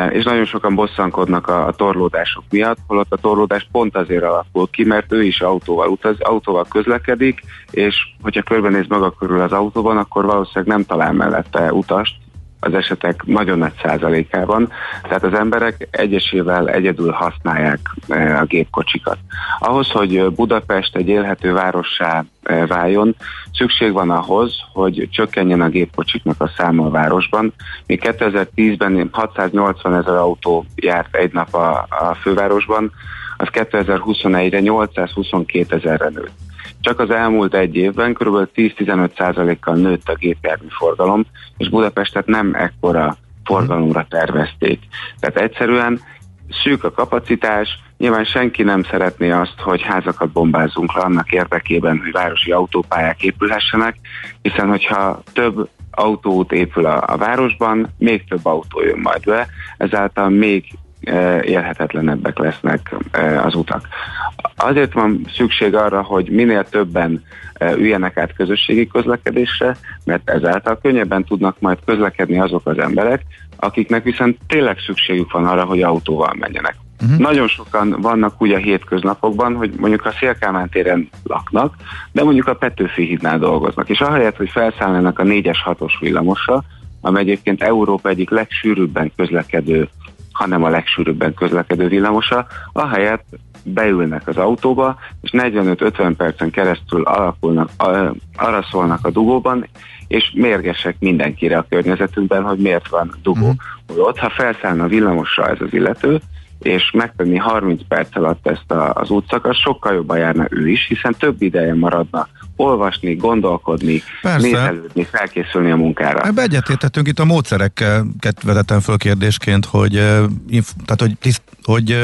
Speaker 6: És nagyon sokan bosszankodnak a, a torlódások miatt, holott a torlódás pont azért alakul ki, mert ő is autóval utaz, autóval közlekedik, és hogyha körbenéz maga körül az autóban, akkor valószínűleg nem talál mellette utast, az esetek nagyon nagy százalékában, tehát az emberek egyesével egyedül használják e, a gépkocsikat. Ahhoz, hogy Budapest egy élhető várossá e, váljon, szükség van ahhoz, hogy csökkenjen a gépkocsiknak a száma a városban. Még 2010-ben 680 ezer autó járt egy nap a, a fővárosban, az 2021-re 822 ezerre nőtt. Csak az elmúlt egy évben kb. 10-15%-kal nőtt a gépjármű forgalom, és Budapestet nem ekkora forgalomra tervezték. Tehát egyszerűen szűk a kapacitás, nyilván senki nem szeretné azt, hogy házakat bombázzunk le annak érdekében, hogy városi autópályák épülhessenek, hiszen hogyha több autóút épül a, a városban, még több autó jön majd be, ezáltal még élhetetlenebbek lesznek az utak. Azért van szükség arra, hogy minél többen üljenek át közösségi közlekedésre, mert ezáltal könnyebben tudnak majd közlekedni azok az emberek, akiknek viszont tényleg szükségük van arra, hogy autóval menjenek. Uh-huh. Nagyon sokan vannak úgy a hétköznapokban, hogy mondjuk a Szélkámán téren laknak, de mondjuk a Petőfi hídnál dolgoznak, és ahelyett, hogy felszállnának a 4-es 6-os villamosra, amely egyébként Európa egyik legsűrűbben közlekedő hanem a legsűrűbben közlekedő villamosa, ahelyett beülnek az autóba, és 45-50 percen keresztül alakulnak, arra szólnak a dugóban, és mérgesek mindenkire a környezetünkben, hogy miért van dugó. Uh-huh. Ott, ha felszállna a villamosra ez az illető, és megtenni 30 perc alatt ezt a, az útszakas, sokkal jobban járna ő is, hiszen több ideje maradna olvasni, gondolkodni, Persze. nézelődni, felkészülni a munkára.
Speaker 4: Ebbe egyetértettünk itt a módszereket vezetem föl kérdésként, hogy, tehát, hogy, tiszt, hogy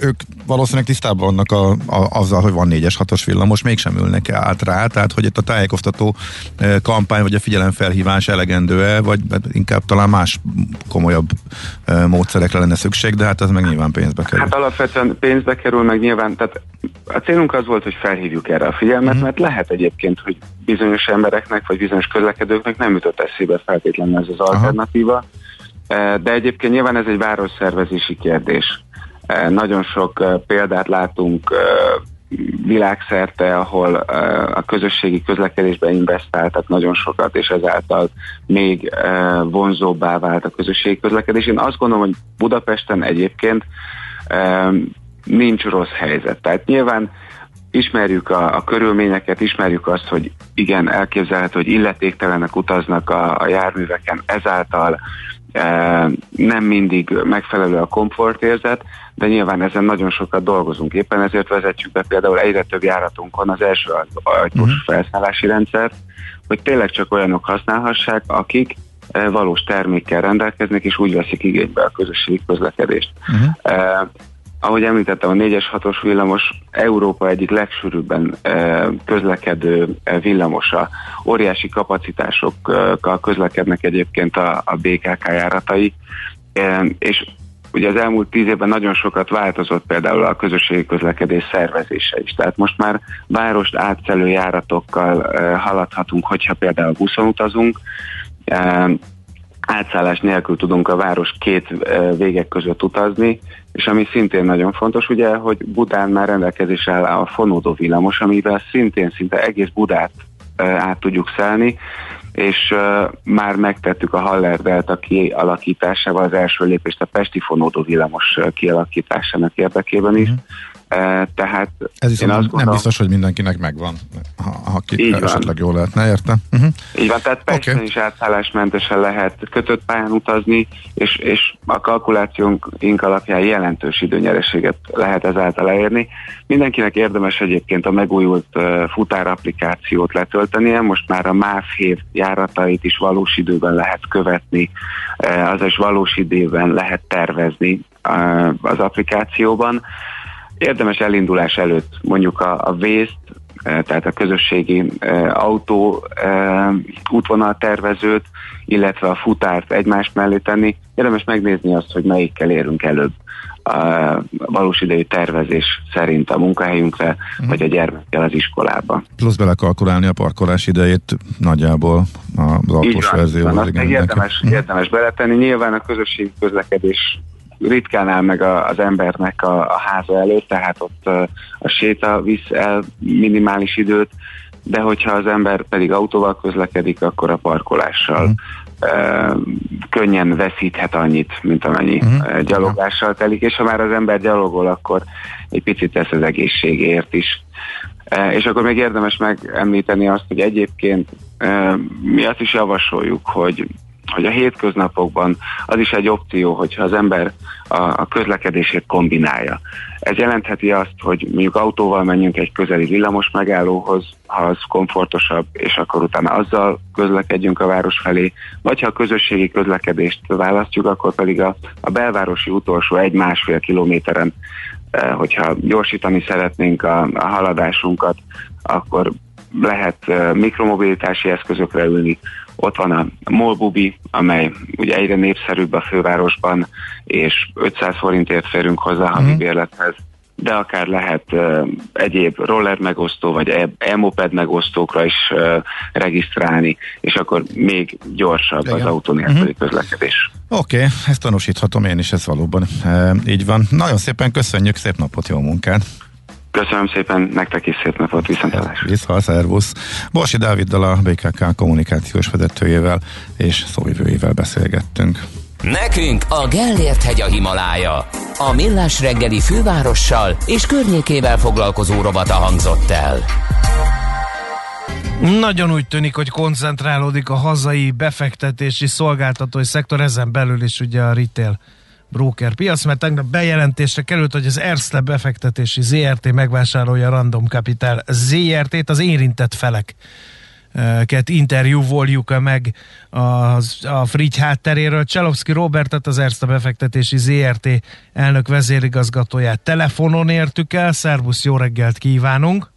Speaker 4: ők valószínűleg tisztában vannak a, a, azzal, hogy van 4-es 6-os villamos, mégsem ülnek át rá, tehát hogy itt a tájékoztató e, kampány vagy a figyelemfelhívás elegendő-e, vagy inkább talán más komolyabb e, módszerekre lenne szükség, de hát ez meg nyilván pénzbe kerül.
Speaker 6: Hát alapvetően pénzbe kerül, meg nyilván, tehát a célunk az volt, hogy felhívjuk erre a figyelmet, uh-huh. mert lehet egyébként, hogy bizonyos embereknek, vagy bizonyos közlekedőknek nem jutott eszébe feltétlenül ez az alternatíva, uh-huh. de egyébként nyilván ez egy városszervezési kérdés nagyon sok példát látunk világszerte, ahol a közösségi közlekedésbe investáltak nagyon sokat, és ezáltal még vonzóbbá vált a közösségi közlekedés. Én azt gondolom, hogy Budapesten egyébként nincs rossz helyzet. Tehát nyilván ismerjük a, a körülményeket, ismerjük azt, hogy igen, elképzelhető, hogy illetéktelenek utaznak a, a járműveken, ezáltal nem mindig megfelelő a komfortérzet, de nyilván ezen nagyon sokat dolgozunk. Éppen ezért vezetjük be például egyre több járatunkon az első ajtós uh-huh. felszállási rendszert, hogy tényleg csak olyanok használhassák, akik valós termékkel rendelkeznek, és úgy veszik igénybe a közösségi közlekedést. Uh-huh ahogy említettem, a 4-es 6-os villamos Európa egyik legsűrűbben eh, közlekedő eh, villamosa. Óriási kapacitásokkal közlekednek egyébként a, a BKK járatai, eh, és ugye az elmúlt tíz évben nagyon sokat változott például a közösségi közlekedés szervezése is. Tehát most már várost átszelő járatokkal haladhatunk, hogyha például buszon utazunk, átszállás nélkül tudunk a város két végek között utazni, és ami szintén nagyon fontos, ugye, hogy Budán már rendelkezésre áll a fonódó villamos, amivel szintén szinte egész Budát át tudjuk szállni, és uh, már megtettük a Haller Delta kialakításával az első lépést a Pesti fonódó villamos kialakításának érdekében is. Uh-huh. Tehát
Speaker 4: Ez is nem gondolom, biztos, hogy mindenkinek megvan, ha, ha ki esetleg jól lehetne, érte?
Speaker 6: Uh-huh. Így van, tehát Pesten okay. is átszállásmentesen lehet kötött pályán utazni, és, és a kalkulációnk alapján jelentős időnyereséget lehet ezáltal elérni. Mindenkinek érdemes egyébként a megújult uh, futárapplikációt letöltenie, most már a MÁV hív járatait is valós időben lehet követni, uh, azaz valós időben lehet tervezni uh, az applikációban érdemes elindulás előtt mondjuk a, a vészt, tehát a közösségi e, autó e, útvonal tervezőt, illetve a futárt egymás mellé tenni. Érdemes megnézni azt, hogy melyikkel érünk előbb a valós idejű tervezés szerint a munkahelyünkre, mm. vagy a gyermekkel az iskolába.
Speaker 4: Plusz belekalkulálni a parkolás idejét nagyjából az autós verzióhoz.
Speaker 6: Érdemes, mm. érdemes beletenni. Nyilván a közösségi közlekedés ritkán áll meg a, az embernek a, a háza előtt, tehát ott a séta visz el minimális időt, de hogyha az ember pedig autóval közlekedik, akkor a parkolással uh-huh. könnyen veszíthet annyit, mint amennyi uh-huh. gyalogással telik, és ha már az ember gyalogol, akkor egy picit tesz az egészségért is. És akkor még érdemes megemlíteni azt, hogy egyébként mi azt is javasoljuk, hogy hogy a hétköznapokban az is egy opció, hogyha az ember a, a közlekedését kombinálja. Ez jelentheti azt, hogy mondjuk autóval menjünk egy közeli villamos megállóhoz, ha az komfortosabb, és akkor utána azzal közlekedjünk a város felé, vagy ha a közösségi közlekedést választjuk, akkor pedig a, a belvárosi utolsó egy-másfél kilométeren, eh, hogyha gyorsítani szeretnénk a, a haladásunkat, akkor lehet eh, mikromobilitási eszközökre ülni, ott van a Molbubi, amely ugye egyre népszerűbb a fővárosban, és 500 forintért férünk hozzá a mhm. bérlethez de akár lehet uh, egyéb roller megosztó, vagy e- e-moped megosztókra is uh, regisztrálni, és akkor még gyorsabb Igen. az autó nélküli uh-huh. közlekedés.
Speaker 4: Oké, okay, ezt tanúsíthatom én is, ez valóban uh, így van. Nagyon szépen köszönjük, szép napot, jó munkát!
Speaker 6: Köszönöm szépen, nektek is szép napot, viszontlátásra.
Speaker 4: Vissza, szervusz. Borsi Dáviddal a BKK kommunikációs vezetőjével és szóvivőjével beszélgettünk.
Speaker 1: Nekünk a Gellért hegy a Himalája. A Millás reggeli fővárossal és környékével foglalkozó robata hangzott el.
Speaker 3: Nagyon úgy tűnik, hogy koncentrálódik a hazai befektetési szolgáltatói szektor, ezen belül is ugye a retail broker piac, mert tegnap bejelentésre került, hogy az Erste befektetési ZRT megvásárolja Random Capital ZRT-t, az érintett felek ket interjúvoljuk meg az, a Frigy hátteréről. Cselovszki Robertet, az Erste befektetési ZRT elnök vezérigazgatóját telefonon értük el. Szervusz, jó reggelt kívánunk!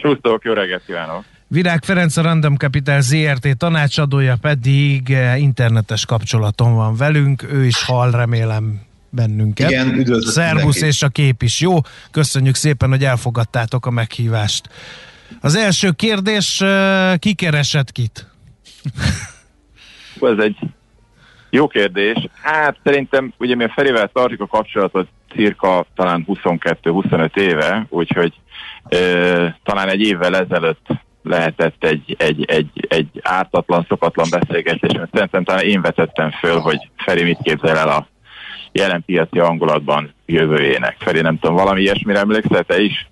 Speaker 7: Szusztok, jó reggelt kívánok!
Speaker 3: Virág Ferenc a Random Capital ZRT tanácsadója pedig eh, internetes kapcsolaton van velünk, ő is hall remélem bennünket.
Speaker 8: Igen, üdvözlök
Speaker 3: Szervusz és a kép is jó. Köszönjük szépen, hogy elfogadtátok a meghívást. Az első kérdés, eh, ki keresett kit?
Speaker 7: Ez egy jó kérdés. Hát szerintem, ugye mi a Ferivel tartjuk a kapcsolatot cirka talán 22-25 éve, úgyhogy e, talán egy évvel ezelőtt lehetett egy, egy, egy, egy ártatlan, szokatlan beszélgetés, mert szerintem talán én vetettem föl, hogy Feri mit képzel el a jelen piaci hangulatban jövőjének. Feri, nem tudom, valami ilyesmire emlékszel te is?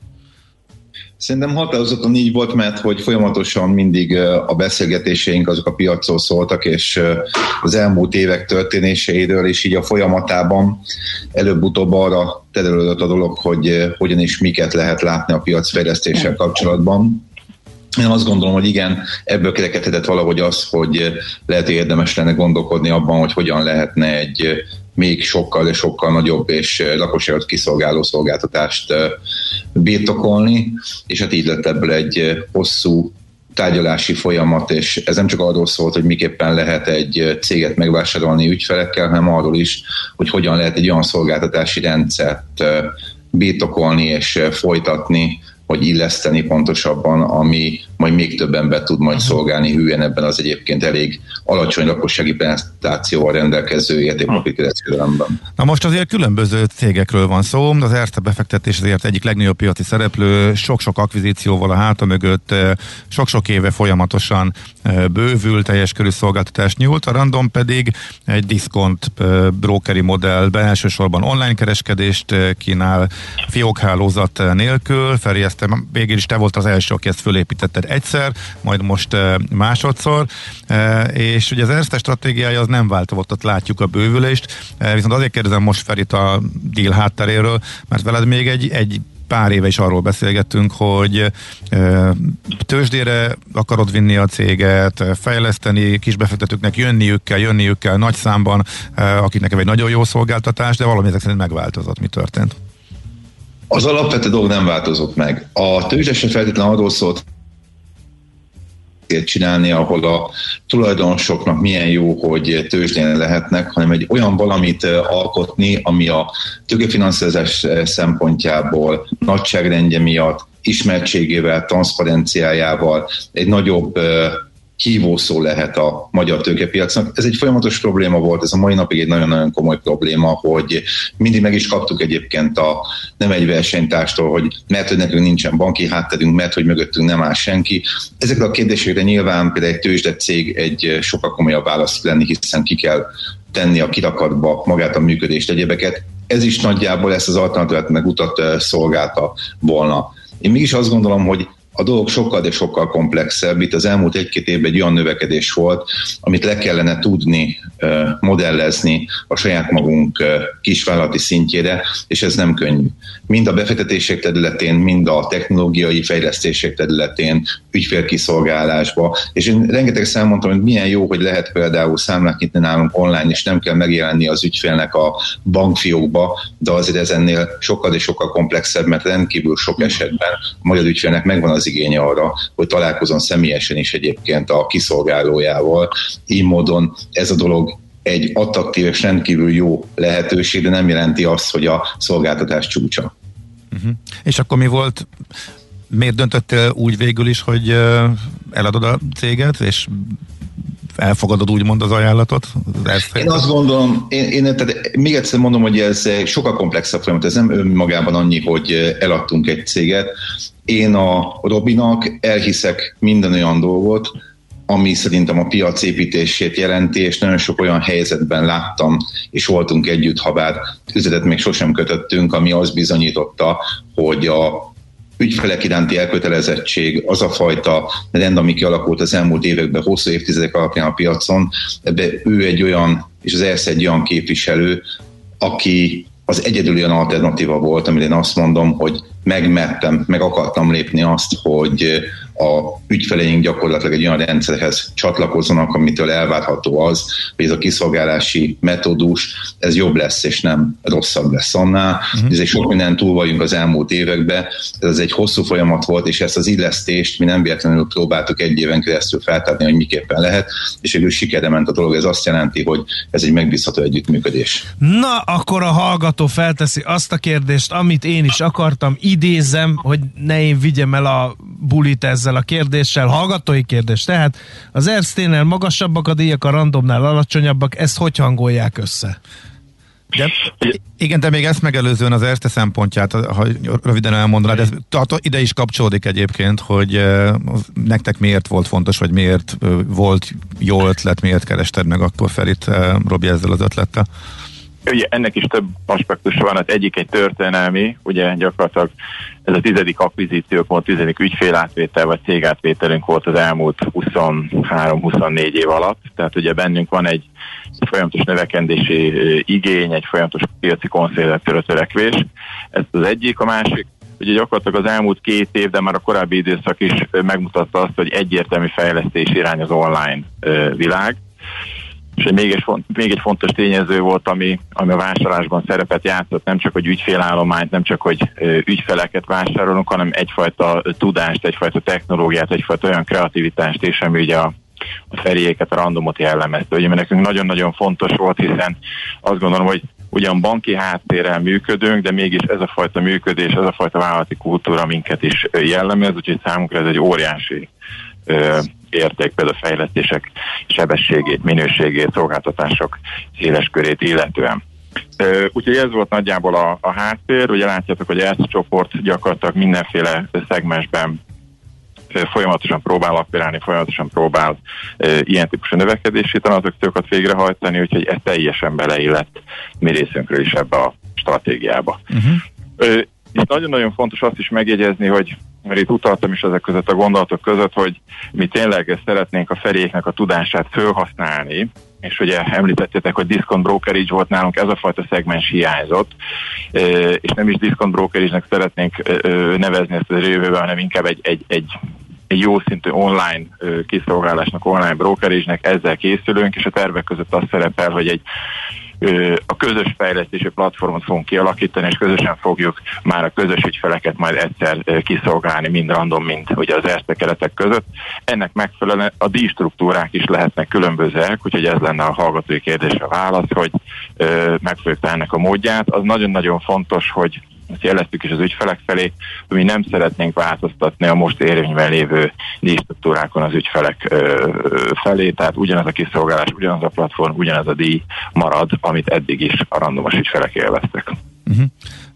Speaker 8: Szerintem határozottan így volt, mert hogy folyamatosan mindig a beszélgetéseink azok a piacról szóltak, és az elmúlt évek történéseiről, és így a folyamatában előbb-utóbb arra terülődött a dolog, hogy hogyan és miket lehet látni a piacfejlesztéssel kapcsolatban. Én azt gondolom, hogy igen, ebből kerekedhetett valahogy az, hogy lehet érdemes lenne gondolkodni abban, hogy hogyan lehetne egy még sokkal, de sokkal nagyobb és lakosságot kiszolgáló szolgáltatást birtokolni, és hát így lett ebből egy hosszú tárgyalási folyamat, és ez nem csak arról szólt, hogy miképpen lehet egy céget megvásárolni ügyfelekkel, hanem arról is, hogy hogyan lehet egy olyan szolgáltatási rendszert birtokolni és folytatni, hogy illeszteni pontosabban, ami majd még több ember tud majd szolgálni hülyen ebben az egyébként elég alacsony lakossági penetrációval rendelkező értékpapírkereskedelemben.
Speaker 4: Na most azért különböző cégekről van szó. Az Erste befektetés azért egyik legnagyobb piaci szereplő, sok-sok akvizícióval a háta mögött, sok-sok éve folyamatosan bővül, teljes körű szolgáltatást nyújt. A Random pedig egy diszkont brokeri modellben elsősorban online kereskedést kínál, fiókhálózat nélkül. Feri, ezt végül is te volt az első, aki ezt fölépítetted egyszer, majd most másodszor, és ugye az Erste stratégiája az nem változott, ott látjuk a bővülést, viszont azért kérdezem most Ferit a deal hátteréről, mert veled még egy, egy pár éve is arról beszélgettünk, hogy tőzsdére akarod vinni a céget, fejleszteni, kisbefektetőknek jönniük kell, jönniük kell nagy számban, akiknek egy nagyon jó szolgáltatás, de valami ezek szerint megváltozott. Mi történt?
Speaker 8: Az alapvető dolog nem változott meg. A tőzsde se feltétlenül arról szólt, csinálni, ahol a tulajdonosoknak milyen jó, hogy tőzsdén lehetnek, hanem egy olyan valamit alkotni, ami a tőkefinanszírozás szempontjából, nagyságrendje miatt, ismertségével, transzparenciájával egy nagyobb hívószó lehet a magyar tőkepiacnak. Ez egy folyamatos probléma volt, ez a mai napig egy nagyon-nagyon komoly probléma, hogy mindig meg is kaptuk egyébként a nem egy versenytárstól, hogy mert hogy nekünk nincsen banki hátterünk, mert hogy mögöttünk nem áll senki. Ezekre a kérdésekre nyilván például egy tőzsdett cég egy sokkal komolyabb választ lenni, hiszen ki kell tenni a kirakatba magát a működést, egyebeket. Ez is nagyjából ezt az alternatívát meg utat szolgálta volna. Én mégis azt gondolom, hogy a dolog sokkal, de sokkal komplexebb. Itt az elmúlt egy-két évben egy olyan növekedés volt, amit le kellene tudni modellezni a saját magunk kisvállalati szintjére, és ez nem könnyű. Mind a befektetések területén, mind a technológiai fejlesztések területén, ügyfélkiszolgálásba, és én rengeteg mondtam, hogy milyen jó, hogy lehet például számlát nyitni nálunk online, és nem kell megjelenni az ügyfélnek a bankfiókba, de azért ez ennél sokkal és sokkal komplexebb, mert rendkívül sok esetben a magyar ügyfélnek megvan az igénye arra, hogy találkozon személyesen is egyébként a kiszolgálójával. Így módon ez a dolog egy attraktív és rendkívül jó lehetőség, de nem jelenti azt, hogy a szolgáltatás csúcsa.
Speaker 4: Uh-huh. És akkor mi volt, miért döntöttél úgy végül is, hogy eladod a céget, és elfogadod úgymond az ajánlatot?
Speaker 8: Ezt én azt gondolom, én, én tehát még egyszer mondom, hogy ez sokkal komplexebb folyamat, ez nem önmagában annyi, hogy eladtunk egy céget. Én a Robinak elhiszek minden olyan dolgot, ami szerintem a piac építését jelenti, és nagyon sok olyan helyzetben láttam, és voltunk együtt, ha bár üzletet még sosem kötöttünk, ami azt bizonyította, hogy a ügyfelek iránti elkötelezettség, az a fajta rend, ami kialakult az elmúlt években, hosszú évtizedek alapján a piacon, ebbe ő egy olyan, és az ERSZ egy olyan képviselő, aki az egyedül olyan alternatíva volt, amire én azt mondom, hogy megmertem, meg akartam lépni azt, hogy a ügyfeleink gyakorlatilag egy olyan rendszerhez csatlakozzanak, amitől elvárható az, hogy ez a kiszolgálási metódus, ez jobb lesz, és nem rosszabb lesz annál. Uh-huh. Ez egy sok minden túl vagyunk az elmúlt években, ez egy hosszú folyamat volt, és ezt az illesztést mi nem véletlenül próbáltuk egy éven keresztül feltárni, hogy miképpen lehet, és végül sikerre ment a dolog. Ez azt jelenti, hogy ez egy megbízható együttműködés.
Speaker 3: Na, akkor a hallgató felteszi azt a kérdést, amit én is akartam, idézem, hogy ne én vigyem el a bulit ezzel a kérdéssel, hallgatói kérdés. Tehát az Ersténél magasabbak a díjak, a randomnál alacsonyabbak, ezt hogy hangolják össze?
Speaker 4: De, igen, de még ezt megelőzően az Erste szempontját, ha röviden elmondanád, ez ide is kapcsolódik egyébként, hogy eh, nektek miért volt fontos, vagy miért eh, volt jó ötlet, miért kerested meg akkor Ferit, eh, Robi ezzel az ötlettel?
Speaker 7: Ugye ennek is több aspektus van, az egyik egy történelmi, ugye gyakorlatilag ez a tizedik akvizíciók volt, tizedik ügyfélátvétel vagy cégátvételünk volt az elmúlt 23-24 év alatt, tehát ugye bennünk van egy folyamatos növekedési igény, egy folyamatos piaci konszolidációra törekvés, ez az egyik, a másik, ugye gyakorlatilag az elmúlt két év, de már a korábbi időszak is megmutatta azt, hogy egyértelmű fejlesztés irány az online világ, és még egy, még egy fontos tényező volt, ami, ami a vásárlásban szerepet játszott, nem csak, hogy ügyfélállományt, nem csak, hogy ügyfeleket vásárolunk, hanem egyfajta tudást, egyfajta technológiát, egyfajta olyan kreativitást is, ami ugye a, a feriéket, a randomot jellemezte. Ugye nekünk nagyon-nagyon fontos volt, hiszen azt gondolom, hogy ugyan banki háttérrel működünk, de mégis ez a fajta működés, ez a fajta vállalati kultúra minket is jellemez, úgyhogy számunkra ez egy óriási érték, például a fejlesztések sebességét, minőségét, szolgáltatások széles körét illetően. Úgyhogy ez volt nagyjából a, a háttér, ugye látjátok, hogy ez csoport gyakorlatilag mindenféle szegmensben folyamatosan próbál aspirálni, folyamatosan próbál e, ilyen típusú növekedési tranzakciókat végrehajtani, úgyhogy ez teljesen beleillett mi részünkről is ebbe a stratégiába. Uh-huh. Itt nagyon-nagyon fontos azt is megjegyezni, hogy mert itt utaltam is ezek között a gondolatok között, hogy mi tényleg szeretnénk a feléknek a tudását felhasználni, és ugye említettétek, hogy discount brokerage volt nálunk, ez a fajta szegmens hiányzott, és nem is discount brokerage-nek szeretnénk nevezni ezt a jövőben, hanem inkább egy, egy, egy egy jó szintű online kiszolgálásnak, online brokerage ezzel készülünk, és a tervek között az szerepel, hogy egy a közös fejlesztési platformot fogunk kialakítani, és közösen fogjuk már a közös ügyfeleket majd egyszer kiszolgálni, mind random, mind ugye az ERSZTE keretek között. Ennek megfelelően a díjstruktúrák is lehetnek különbözőek, úgyhogy ez lenne a hallgatói a válasz, hogy meg fogjuk ennek a módját. Az nagyon-nagyon fontos, hogy ezt jeleztük is az ügyfelek felé, hogy mi nem szeretnénk változtatni a most érvényben lévő díjstruktúrákon az ügyfelek ö, felé, tehát ugyanaz a kiszolgálás, ugyanaz a platform, ugyanaz a díj marad, amit eddig is a randomos ügyfelek élveztek. Uh-huh.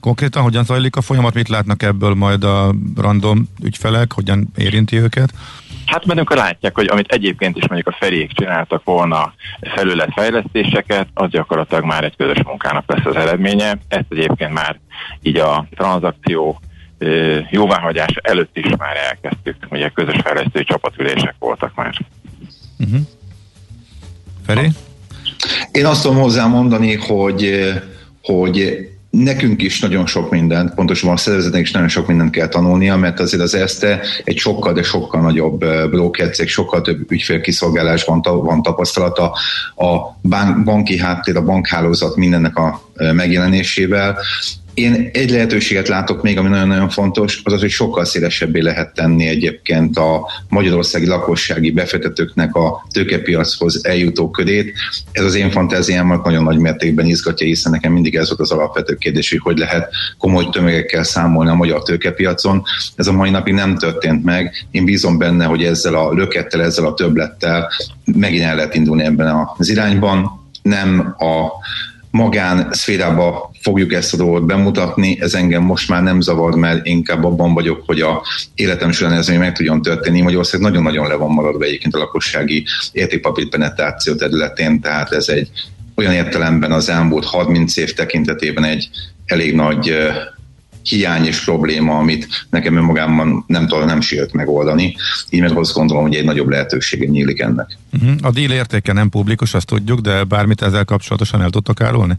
Speaker 4: Konkrétan hogyan zajlik a folyamat, mit látnak ebből majd a random ügyfelek, hogyan érinti őket?
Speaker 7: Hát mert amikor látják, hogy amit egyébként is mondjuk a felék csináltak volna felületfejlesztéseket, az gyakorlatilag már egy közös munkának lesz az eredménye. Ezt egyébként már így a tranzakció jóváhagyás előtt is már elkezdtük, ugye közös fejlesztő csapatülések voltak már. Uh-huh.
Speaker 4: Feri?
Speaker 8: Én azt tudom hozzá mondani, hogy, hogy nekünk is nagyon sok mindent, pontosabban a szervezetnek is nagyon sok mindent kell tanulnia, mert azért az ESZTE egy sokkal, de sokkal nagyobb brokercég, sokkal több ügyfélkiszolgálásban van tapasztalata, a bank, banki háttér, a bankhálózat mindennek a megjelenésével, én egy lehetőséget látok még, ami nagyon-nagyon fontos, az az, hogy sokkal szélesebbé lehet tenni egyébként a magyarországi lakossági befektetőknek a tőkepiachoz eljutó körét. Ez az én fantáziámat nagyon nagy mértékben izgatja, hiszen nekem mindig ez volt az alapvető kérdés, hogy hogy lehet komoly tömegekkel számolni a magyar tőkepiacon. Ez a mai napig nem történt meg. Én bízom benne, hogy ezzel a lökettel, ezzel a többlettel megint el lehet indulni ebben az irányban. Nem a magán szférába fogjuk ezt a dolgot bemutatni, ez engem most már nem zavar, mert inkább abban vagyok, hogy a életem során ez még meg tudjon történni. Magyarország nagyon-nagyon le van maradva egyébként a lakossági értékpapír penetráció területén, tehát ez egy olyan értelemben az elmúlt 30 év tekintetében egy elég nagy hiány és probléma, amit nekem önmagában nem tudom, nem sikerült megoldani. Így meg azt gondolom, hogy egy nagyobb lehetősége nyílik ennek.
Speaker 4: Uh-huh. A díl értéke nem publikus, azt tudjuk, de bármit ezzel kapcsolatosan el tudtok árulni?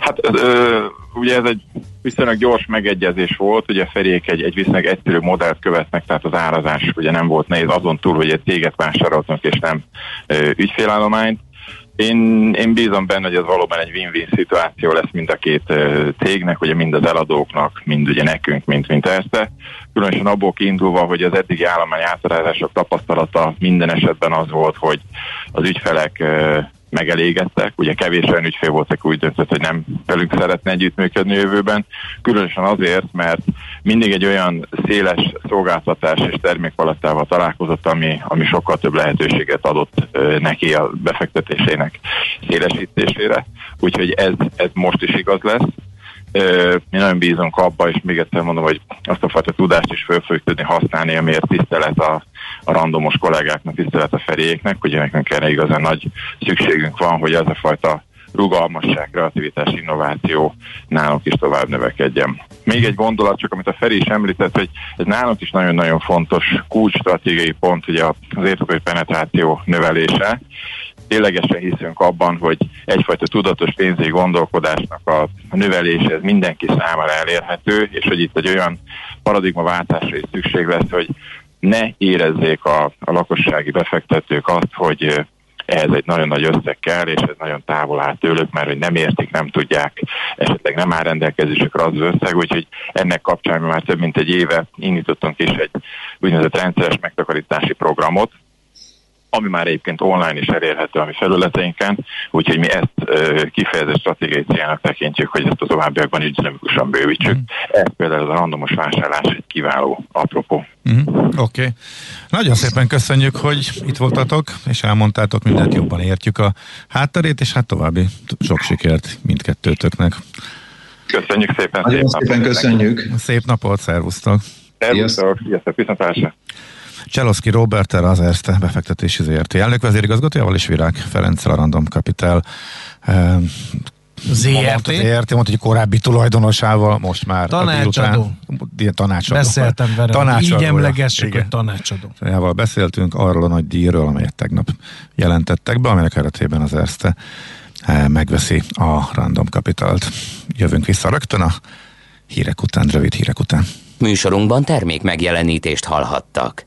Speaker 7: Hát ö, ugye ez egy viszonylag gyors megegyezés volt, ugye Feriék egy, egy viszonylag egyszerű modellt követnek, tehát az árazás ugye nem volt nehéz, azon túl, hogy egy céget vásároltunk és nem ö, ügyfélállományt. Én, én bízom benne, hogy ez valóban egy win-win szituáció lesz mind a két cégnek, ugye mind az eladóknak, mind ugye nekünk, mint, mint este. Különösen abból kiindulva, hogy az eddigi állomány átadások tapasztalata minden esetben az volt, hogy az ügyfelek megelégedtek. Ugye kevés olyan ügyfél volt, aki úgy döntött, hogy nem velünk szeretne együttműködni jövőben. Különösen azért, mert mindig egy olyan széles szolgáltatás és termékpalettával találkozott, ami, ami sokkal több lehetőséget adott neki a befektetésének szélesítésére. Úgyhogy ez, ez most is igaz lesz. Mi nagyon bízunk abba, és még egyszer mondom, hogy azt a fajta tudást is föl fogjuk tudni használni, amiért tisztelet a, a randomos kollégáknak, tisztelet a feléknek, ugye nekünk erre igazán nagy szükségünk van, hogy ez a fajta rugalmasság, kreativitás, innováció nálunk is tovább növekedjen. Még egy gondolat, csak amit a Feri is említett, hogy ez nálunk is nagyon-nagyon fontos kulcs stratégiai pont, ugye az értékei penetráció növelése. Ténylegesen hiszünk abban, hogy egyfajta tudatos pénzügyi gondolkodásnak a növelése ez mindenki számára elérhető, és hogy itt egy olyan paradigmaváltásra is szükség lesz, hogy ne érezzék a, a lakossági befektetők azt, hogy ehhez egy nagyon nagy összeg kell, és ez nagyon távol áll tőlük, mert hogy nem értik, nem tudják, esetleg nem áll rendelkezésükre az összeg, úgyhogy ennek kapcsán mi már több mint egy éve indítottunk is egy úgynevezett rendszeres megtakarítási programot, ami már egyébként online is elérhető a mi felületeinken, úgyhogy mi ezt ö, kifejezett stratégiai célnak tekintjük, hogy ezt a továbbiakban is dinamikusan bővítsük. Mm. Ez például a randomos vásárlás egy kiváló apropó.
Speaker 4: Mm. Oké. Okay. Nagyon szépen köszönjük, hogy itt voltatok, és elmondtátok, mindent jobban értjük a hátterét, és hát további sok sikert mindkettőtöknek.
Speaker 7: Köszönjük szépen.
Speaker 8: Nagyon szép szépen köszönjük.
Speaker 4: Szép napot, szervusztok.
Speaker 7: Szervusztok, sziasztok, viszontlátásra.
Speaker 4: Cseloszki Roberter az Erste befektetési ZRT elnök vezérigazgatójával és Virág Ferenc a Random Capital
Speaker 3: eh, ZRT?
Speaker 4: ZRT, mondta, hogy korábbi tulajdonosával, most már
Speaker 3: tanácsadó.
Speaker 4: Délután, tanácsadó.
Speaker 3: Beszéltem vele,
Speaker 4: tanácsadó,
Speaker 3: így emlegessük, hogy tanácsadó.
Speaker 4: Jával beszéltünk arról a nagy díjról, amelyet tegnap jelentettek be, amelyek keretében az Erste eh, megveszi a Random Capitalt. Jövünk vissza rögtön a hírek után, rövid hírek után.
Speaker 1: Műsorunkban termék megjelenítést hallhattak.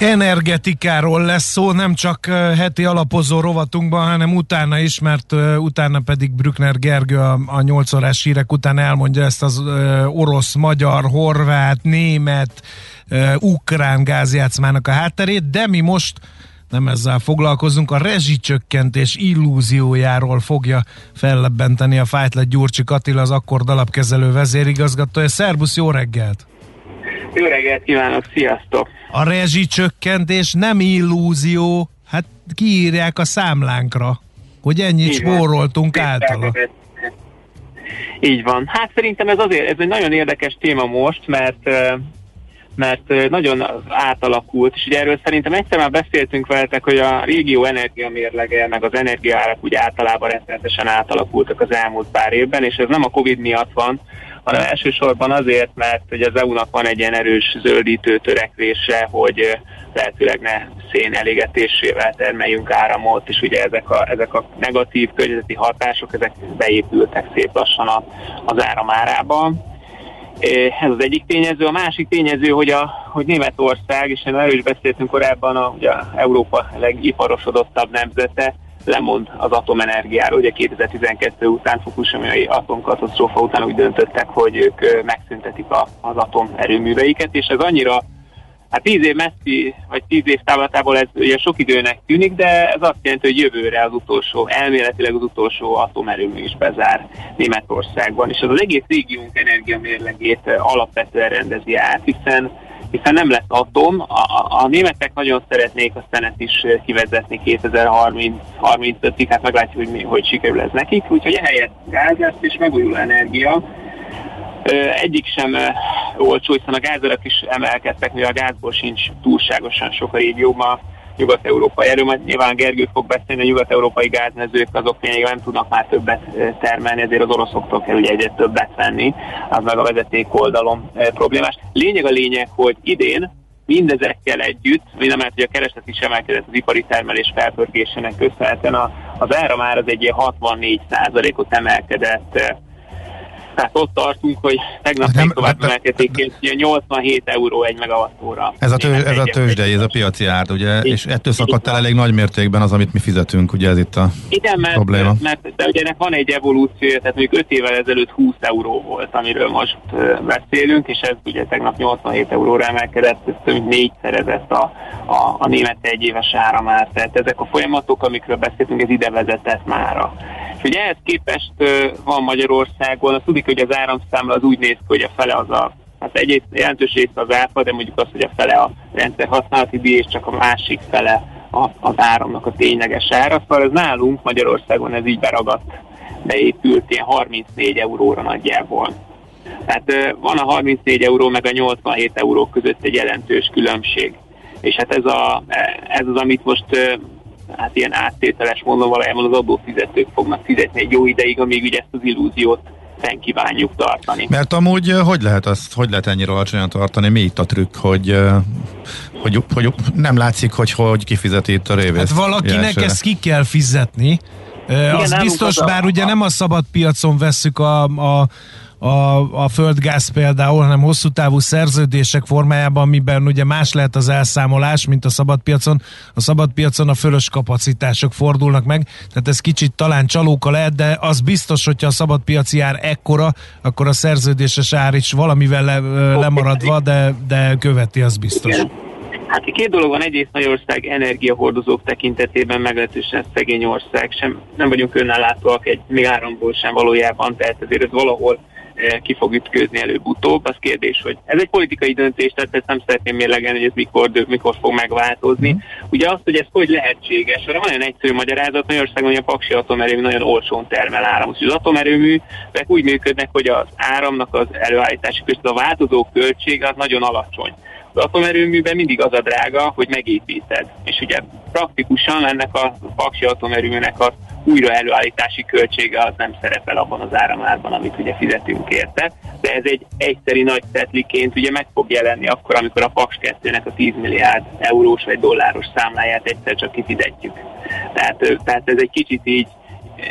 Speaker 3: Energetikáról lesz szó, nem csak heti alapozó rovatunkban, hanem utána is, mert utána pedig Brückner Gergő a, a 8 órás hírek után elmondja ezt az orosz, magyar, horvát, német, ukrán gázjátszmának a hátterét, de mi most nem ezzel foglalkozunk, a rezsicsökkentés illúziójáról fogja fellebbenteni a fájtlet Gyurcsi Attila, az akkord alapkezelő vezérigazgatója. Szerbusz, jó reggelt!
Speaker 9: Jó reggelt kívánok, sziasztok!
Speaker 3: A rezsicsökkentés nem illúzió, hát kiírják a számlánkra, hogy ennyit spóroltunk általa.
Speaker 9: Így van. Hát szerintem ez azért, ez egy nagyon érdekes téma most, mert mert nagyon átalakult, és ugye erről szerintem egyszer már beszéltünk veletek, hogy a régió energiamérlege, meg az energiaárak úgy általában rendszeresen átalakultak az elmúlt pár évben, és ez nem a Covid miatt van, hanem elsősorban azért, mert hogy az EU-nak van egy ilyen erős zöldítő törekvése, hogy lehetőleg ne szén elégetésével termeljünk áramot, és ugye ezek a, ezek a negatív környezeti hatások, ezek beépültek szép lassan az áramárába. Ez az egyik tényező. A másik tényező, hogy, a, hogy Németország, és erről is beszéltünk korábban, a, ugye a Európa legiparosodottabb nemzete, lemond az atomenergiáról. Ugye 2012 után Fukushima-i atomkatasztrófa után úgy döntöttek, hogy ők megszüntetik a, az atomerőműveiket, és ez annyira Hát tíz év messzi, vagy tíz év távlatából ez ugye sok időnek tűnik, de ez azt jelenti, hogy jövőre az utolsó, elméletileg az utolsó atomerőmű is bezár Németországban, és az az egész régiónk energiamérlegét alapvetően rendezi át, hiszen hiszen nem lesz atom. A, a, a németek nagyon szeretnék a szenet is kivezetni 2030-35-ig, hát meglátjuk, hogy, mi, hogy sikerül ez nekik, úgyhogy ehelyett gáz lesz és megújuló energia. Egyik sem olcsó, hiszen a gázárak is emelkedtek, mivel a gázból sincs túlságosan sok a régióban nyugat-európai erről, majd nyilván Gergő fog beszélni, a nyugat-európai gázmezők azok nem tudnak már többet termelni, ezért az oroszoktól kell ugye egyre többet venni, az meg a vezeték oldalon problémás. Lényeg a lényeg, hogy idén mindezekkel együtt, mind mert hogy a kereslet is emelkedett az ipari termelés felpörgésének köszönhetően, az ára már az egy ilyen 64 ot emelkedett tehát ott tartunk, hogy tegnap nem, tovább emelkedték, 87 euró egy megawattóra.
Speaker 4: Ez a, tő, ez a tőzsdei, ez a piaci ár, ugye, és ettől szakadt el elég nagy mértékben az, amit mi fizetünk, ugye ez itt a
Speaker 9: Igen, mert,
Speaker 4: probléma.
Speaker 9: mert de ugye ennek van egy evolúciója, tehát mondjuk 5 évvel ezelőtt 20 euró volt, amiről most beszélünk, és ez ugye tegnap 87 euróra emelkedett, ez több mint négyszerezett a, a, a német egyéves ára már. Tehát ezek a folyamatok, amikről beszéltünk, ez ide vezetett mára. És ugye ehhez képest van Magyarországon, azt tudik, hogy az áramszámla az úgy néz ki, hogy a fele az a Hát egy jelentős része az áfa, de mondjuk az, hogy a fele a rendszer használati díj, és csak a másik fele a, az áramnak a tényleges ára. Szóval ez nálunk Magyarországon ez így beragadt, beépült ilyen 34 euróra nagyjából. Tehát van a 34 euró meg a 87 euró között egy jelentős különbség. És hát ez, a, ez az, amit most hát ilyen áttételes mondom valójában az adófizetők fognak fizetni egy jó ideig, amíg ugye ezt az illúziót fenn kívánjuk tartani.
Speaker 4: Mert amúgy hogy lehet azt, hogy lehet ennyire alacsonyan tartani? Mi itt a trükk, hogy, hogy, hogy nem látszik, hogy hogy kifizeti itt a révész?
Speaker 3: Hát valakinek ezt ki kell fizetni. Igen, az biztos, bár ugye nem a szabad piacon vesszük a, a a, a földgáz például, hanem hosszú távú szerződések formájában, amiben ugye más lehet az elszámolás, mint a szabadpiacon. A szabadpiacon a fölös kapacitások fordulnak meg, tehát ez kicsit talán csalóka lehet, de az biztos, hogyha a szabadpiaci ár ekkora, akkor a szerződéses ár is valamivel le, lemaradva, de, de követi, az biztos.
Speaker 9: Hát két dolog van, egyrészt Magyarország energiahordozók tekintetében meglehetősen szegény ország, sem, nem vagyunk önnállátóak egy még áramból sem valójában, tehát ezért ez valahol ki fog ütközni előbb-utóbb. Az kérdés, hogy ez egy politikai döntés, tehát ezt nem szeretném mérlegelni, hogy ez mikor, mikor fog megváltozni. Mm. Ugye azt, hogy ez hogy lehetséges, arra olyan egyszerű magyarázat, Magyarországon a paksi atomerőmű nagyon olcsón termel áramot. Az atomerőművek úgy működnek, hogy az áramnak az előállítási között a változó költsége az nagyon alacsony. Az atomerőműben mindig az a drága, hogy megépíted. És ugye praktikusan ennek a paksi atomerőműnek a újra előállítási költsége az nem szerepel abban az áramárban, amit ugye fizetünk érte, de ez egy egyszeri nagy szetliként ugye meg fog jelenni akkor, amikor a Paks 2-nek a 10 milliárd eurós vagy dolláros számláját egyszer csak kifizetjük. Tehát, tehát ez egy kicsit így,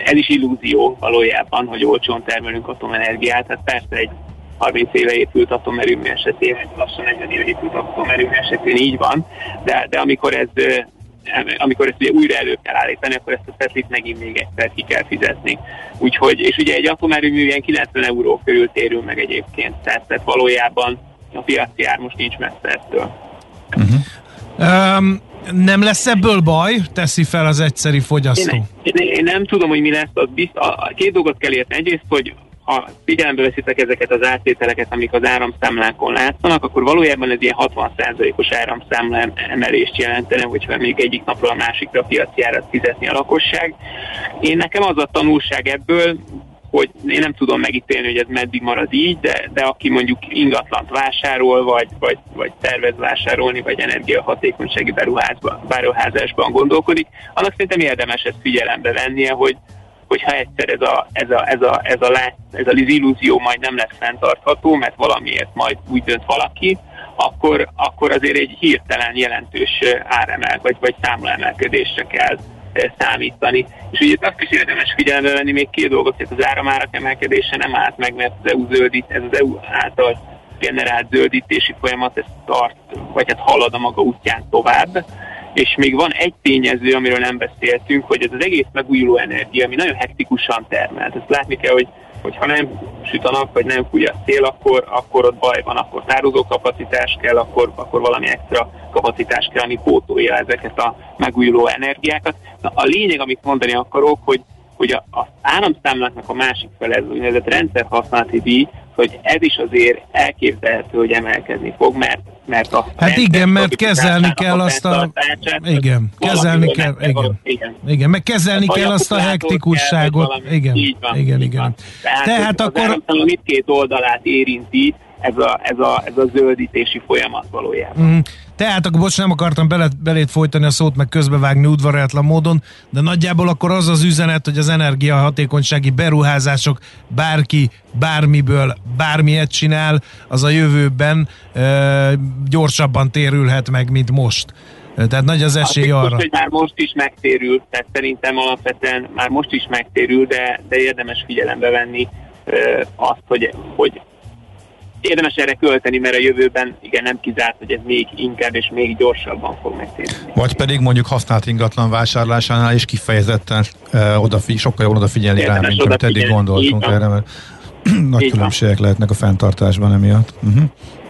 Speaker 9: ez is illúzió valójában, hogy olcsón termelünk atomenergiát, tehát persze egy 30 éve épült atomerőmű esetén, lassan 40 éve épült atomerőmű esetén így van, de, de amikor ez amikor ezt ugye újra elő kell állítani, akkor ezt a szetlit megint még egyszer ki kell fizetni. Úgyhogy, és ugye egy atomerőmű ilyen 90 euró körül térül meg egyébként, tehát, tehát valójában a piaci ár most nincs messze ettől.
Speaker 3: Uh-huh. Um, nem lesz ebből baj? Teszi fel az egyszeri fogyasztó.
Speaker 9: Én, én, én nem tudom, hogy mi lesz. Az bizt, a, a két dolgot kell érteni. Egyrészt, hogy ha figyelembe veszitek ezeket az áttételeket, amik az áramszámlákon látszanak, akkor valójában ez ilyen 60%-os áramszámla emelést jelentene, hogyha még egyik napról a másikra piaci árat fizetni a lakosság. Én nekem az a tanulság ebből, hogy én nem tudom megítélni, hogy ez meddig marad így, de, de aki mondjuk ingatlant vásárol, vagy, vagy, vagy tervez vásárolni, vagy energiahatékonysági beruházásban gondolkodik, annak szerintem érdemes ezt figyelembe vennie, hogy, hogyha egyszer ez, a, ez, a, ez, a, ez, a, ez a az illúzió majd nem lesz fenntartható, mert valamiért majd úgy dönt valaki, akkor, akkor azért egy hirtelen jelentős áremel, vagy, vagy számlaemelkedésre kell számítani. És ugye azt is érdemes figyelembe venni még két dolgot, hogy az áramárak emelkedése nem állt meg, mert az EU zöldít, ez az EU által generált zöldítési folyamat, ez tart, vagy hát halad a maga útján tovább, És még van egy tényező, amiről nem beszéltünk, hogy ez az egész megújuló energia, ami nagyon hektikusan termelt. Ezt látni kell, hogy hogyha nem süt a nap, vagy nem fúj a szél, akkor, akkor ott baj van, akkor tározó kapacitás kell, akkor, akkor valami extra kapacitás kell, ami pótolja ezeket a megújuló energiákat. Na, a lényeg, amit mondani akarok, hogy hogy az áramszámláknak a másik fele, ez úgynevezett rendszerhasználati díj, hogy ez is azért elképzelhető, hogy emelkedni fog, mert mert a
Speaker 3: hát igen, mert kezelni kell azt a... Igen, kezelni kell, igen. igen. Igen, meg kezelni kell azt a hektikusságot. Igen, igen, igen.
Speaker 9: Tehát, akkor... mindkét oldalát érinti, ez a, ez a, ez a zöldítési folyamat valójában. Mm.
Speaker 3: Tehát akkor bocs, nem akartam bele, belét folytani a szót, meg közbevágni udvarátlan módon, de nagyjából akkor az az üzenet, hogy az energiahatékonysági beruházások bárki bármiből bármilyet csinál, az a jövőben e, gyorsabban térülhet meg, mint most. Tehát nagy az esély
Speaker 9: hát,
Speaker 3: arra.
Speaker 9: Hogy már most is megtérül, tehát szerintem alapvetően már most is megtérül, de, de érdemes figyelembe venni azt, hogy, hogy érdemes erre költeni, mert a jövőben igen nem kizárt, hogy ez még inkább és még gyorsabban fog megtérni.
Speaker 4: Vagy pedig mondjuk használt ingatlan vásárlásánál is kifejezetten uh, odafigy, sokkal jobban odafigyelni rá, mint amit eddig gondoltunk erre, mert *clears throat* nagy Így különbségek van. lehetnek a fenntartásban emiatt. Uh-huh.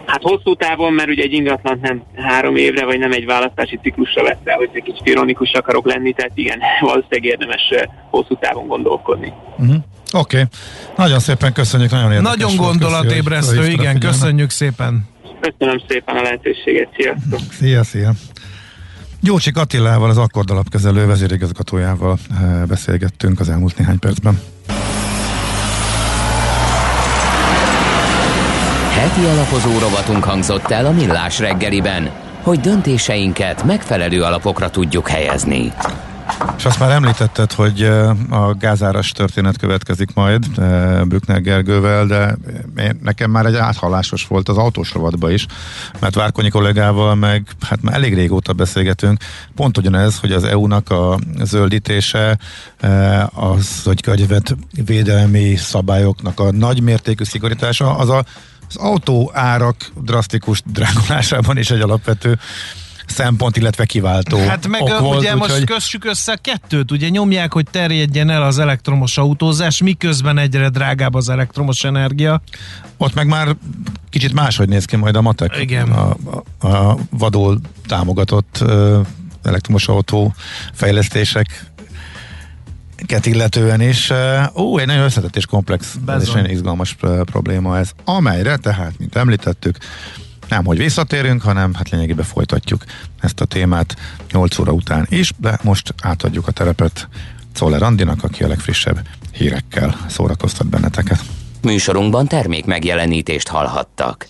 Speaker 9: Hát hosszú távon, mert ugye egy ingatlan nem három évre, vagy nem egy választási ciklusra vesz el, hogy egy kicsit ironikus akarok lenni, tehát igen, *laughs* valószínűleg érdemes hosszú távon gondolkodni.
Speaker 4: Uh-huh. Oké, okay. nagyon szépen köszönjük, nagyon érdekes
Speaker 3: Nagyon gondolatébresztő, igen, köszönjük szépen.
Speaker 9: Köszönöm szépen a lehetőséget, sziasztok. *laughs*
Speaker 4: Szia, szia. Gyurcsik Attilával, az Akkordalapkezelő vezérigazgatójával eh, beszélgettünk az elmúlt néhány percben.
Speaker 1: Heti alapozó rovatunk hangzott el a Millás reggeliben, hogy döntéseinket megfelelő alapokra tudjuk helyezni.
Speaker 4: És azt már említetted, hogy a gázáras történet következik majd Brückner Gergővel, de én, nekem már egy áthallásos volt az autós rovatba is, mert Várkonyi kollégával meg hát már elég régóta beszélgetünk. Pont ugyanez, hogy az EU-nak a zöldítése, az, hogy környezetvédelmi szabályoknak a nagymértékű szigorítása, az a az autó árak drasztikus drágulásában is egy alapvető szempont, illetve kiváltó
Speaker 3: Hát meg ok volt, ugye most kössük össze a kettőt, ugye nyomják, hogy terjedjen el az elektromos autózás, miközben egyre drágább az elektromos energia.
Speaker 4: Ott meg már kicsit máshogy néz ki majd a matek.
Speaker 3: Igen.
Speaker 4: A, a, a vadul támogatott elektromos autó fejlesztések illetően is. Ó, egy nagyon összetett és komplex Bezon. és nagyon izgalmas probléma ez, amelyre tehát, mint említettük, nem, hogy visszatérünk, hanem hát lényegében folytatjuk ezt a témát 8 óra után is, de most átadjuk a terepet Czoller Andinak, aki a legfrissebb hírekkel szórakoztat benneteket.
Speaker 1: Műsorunkban termék megjelenítést hallhattak.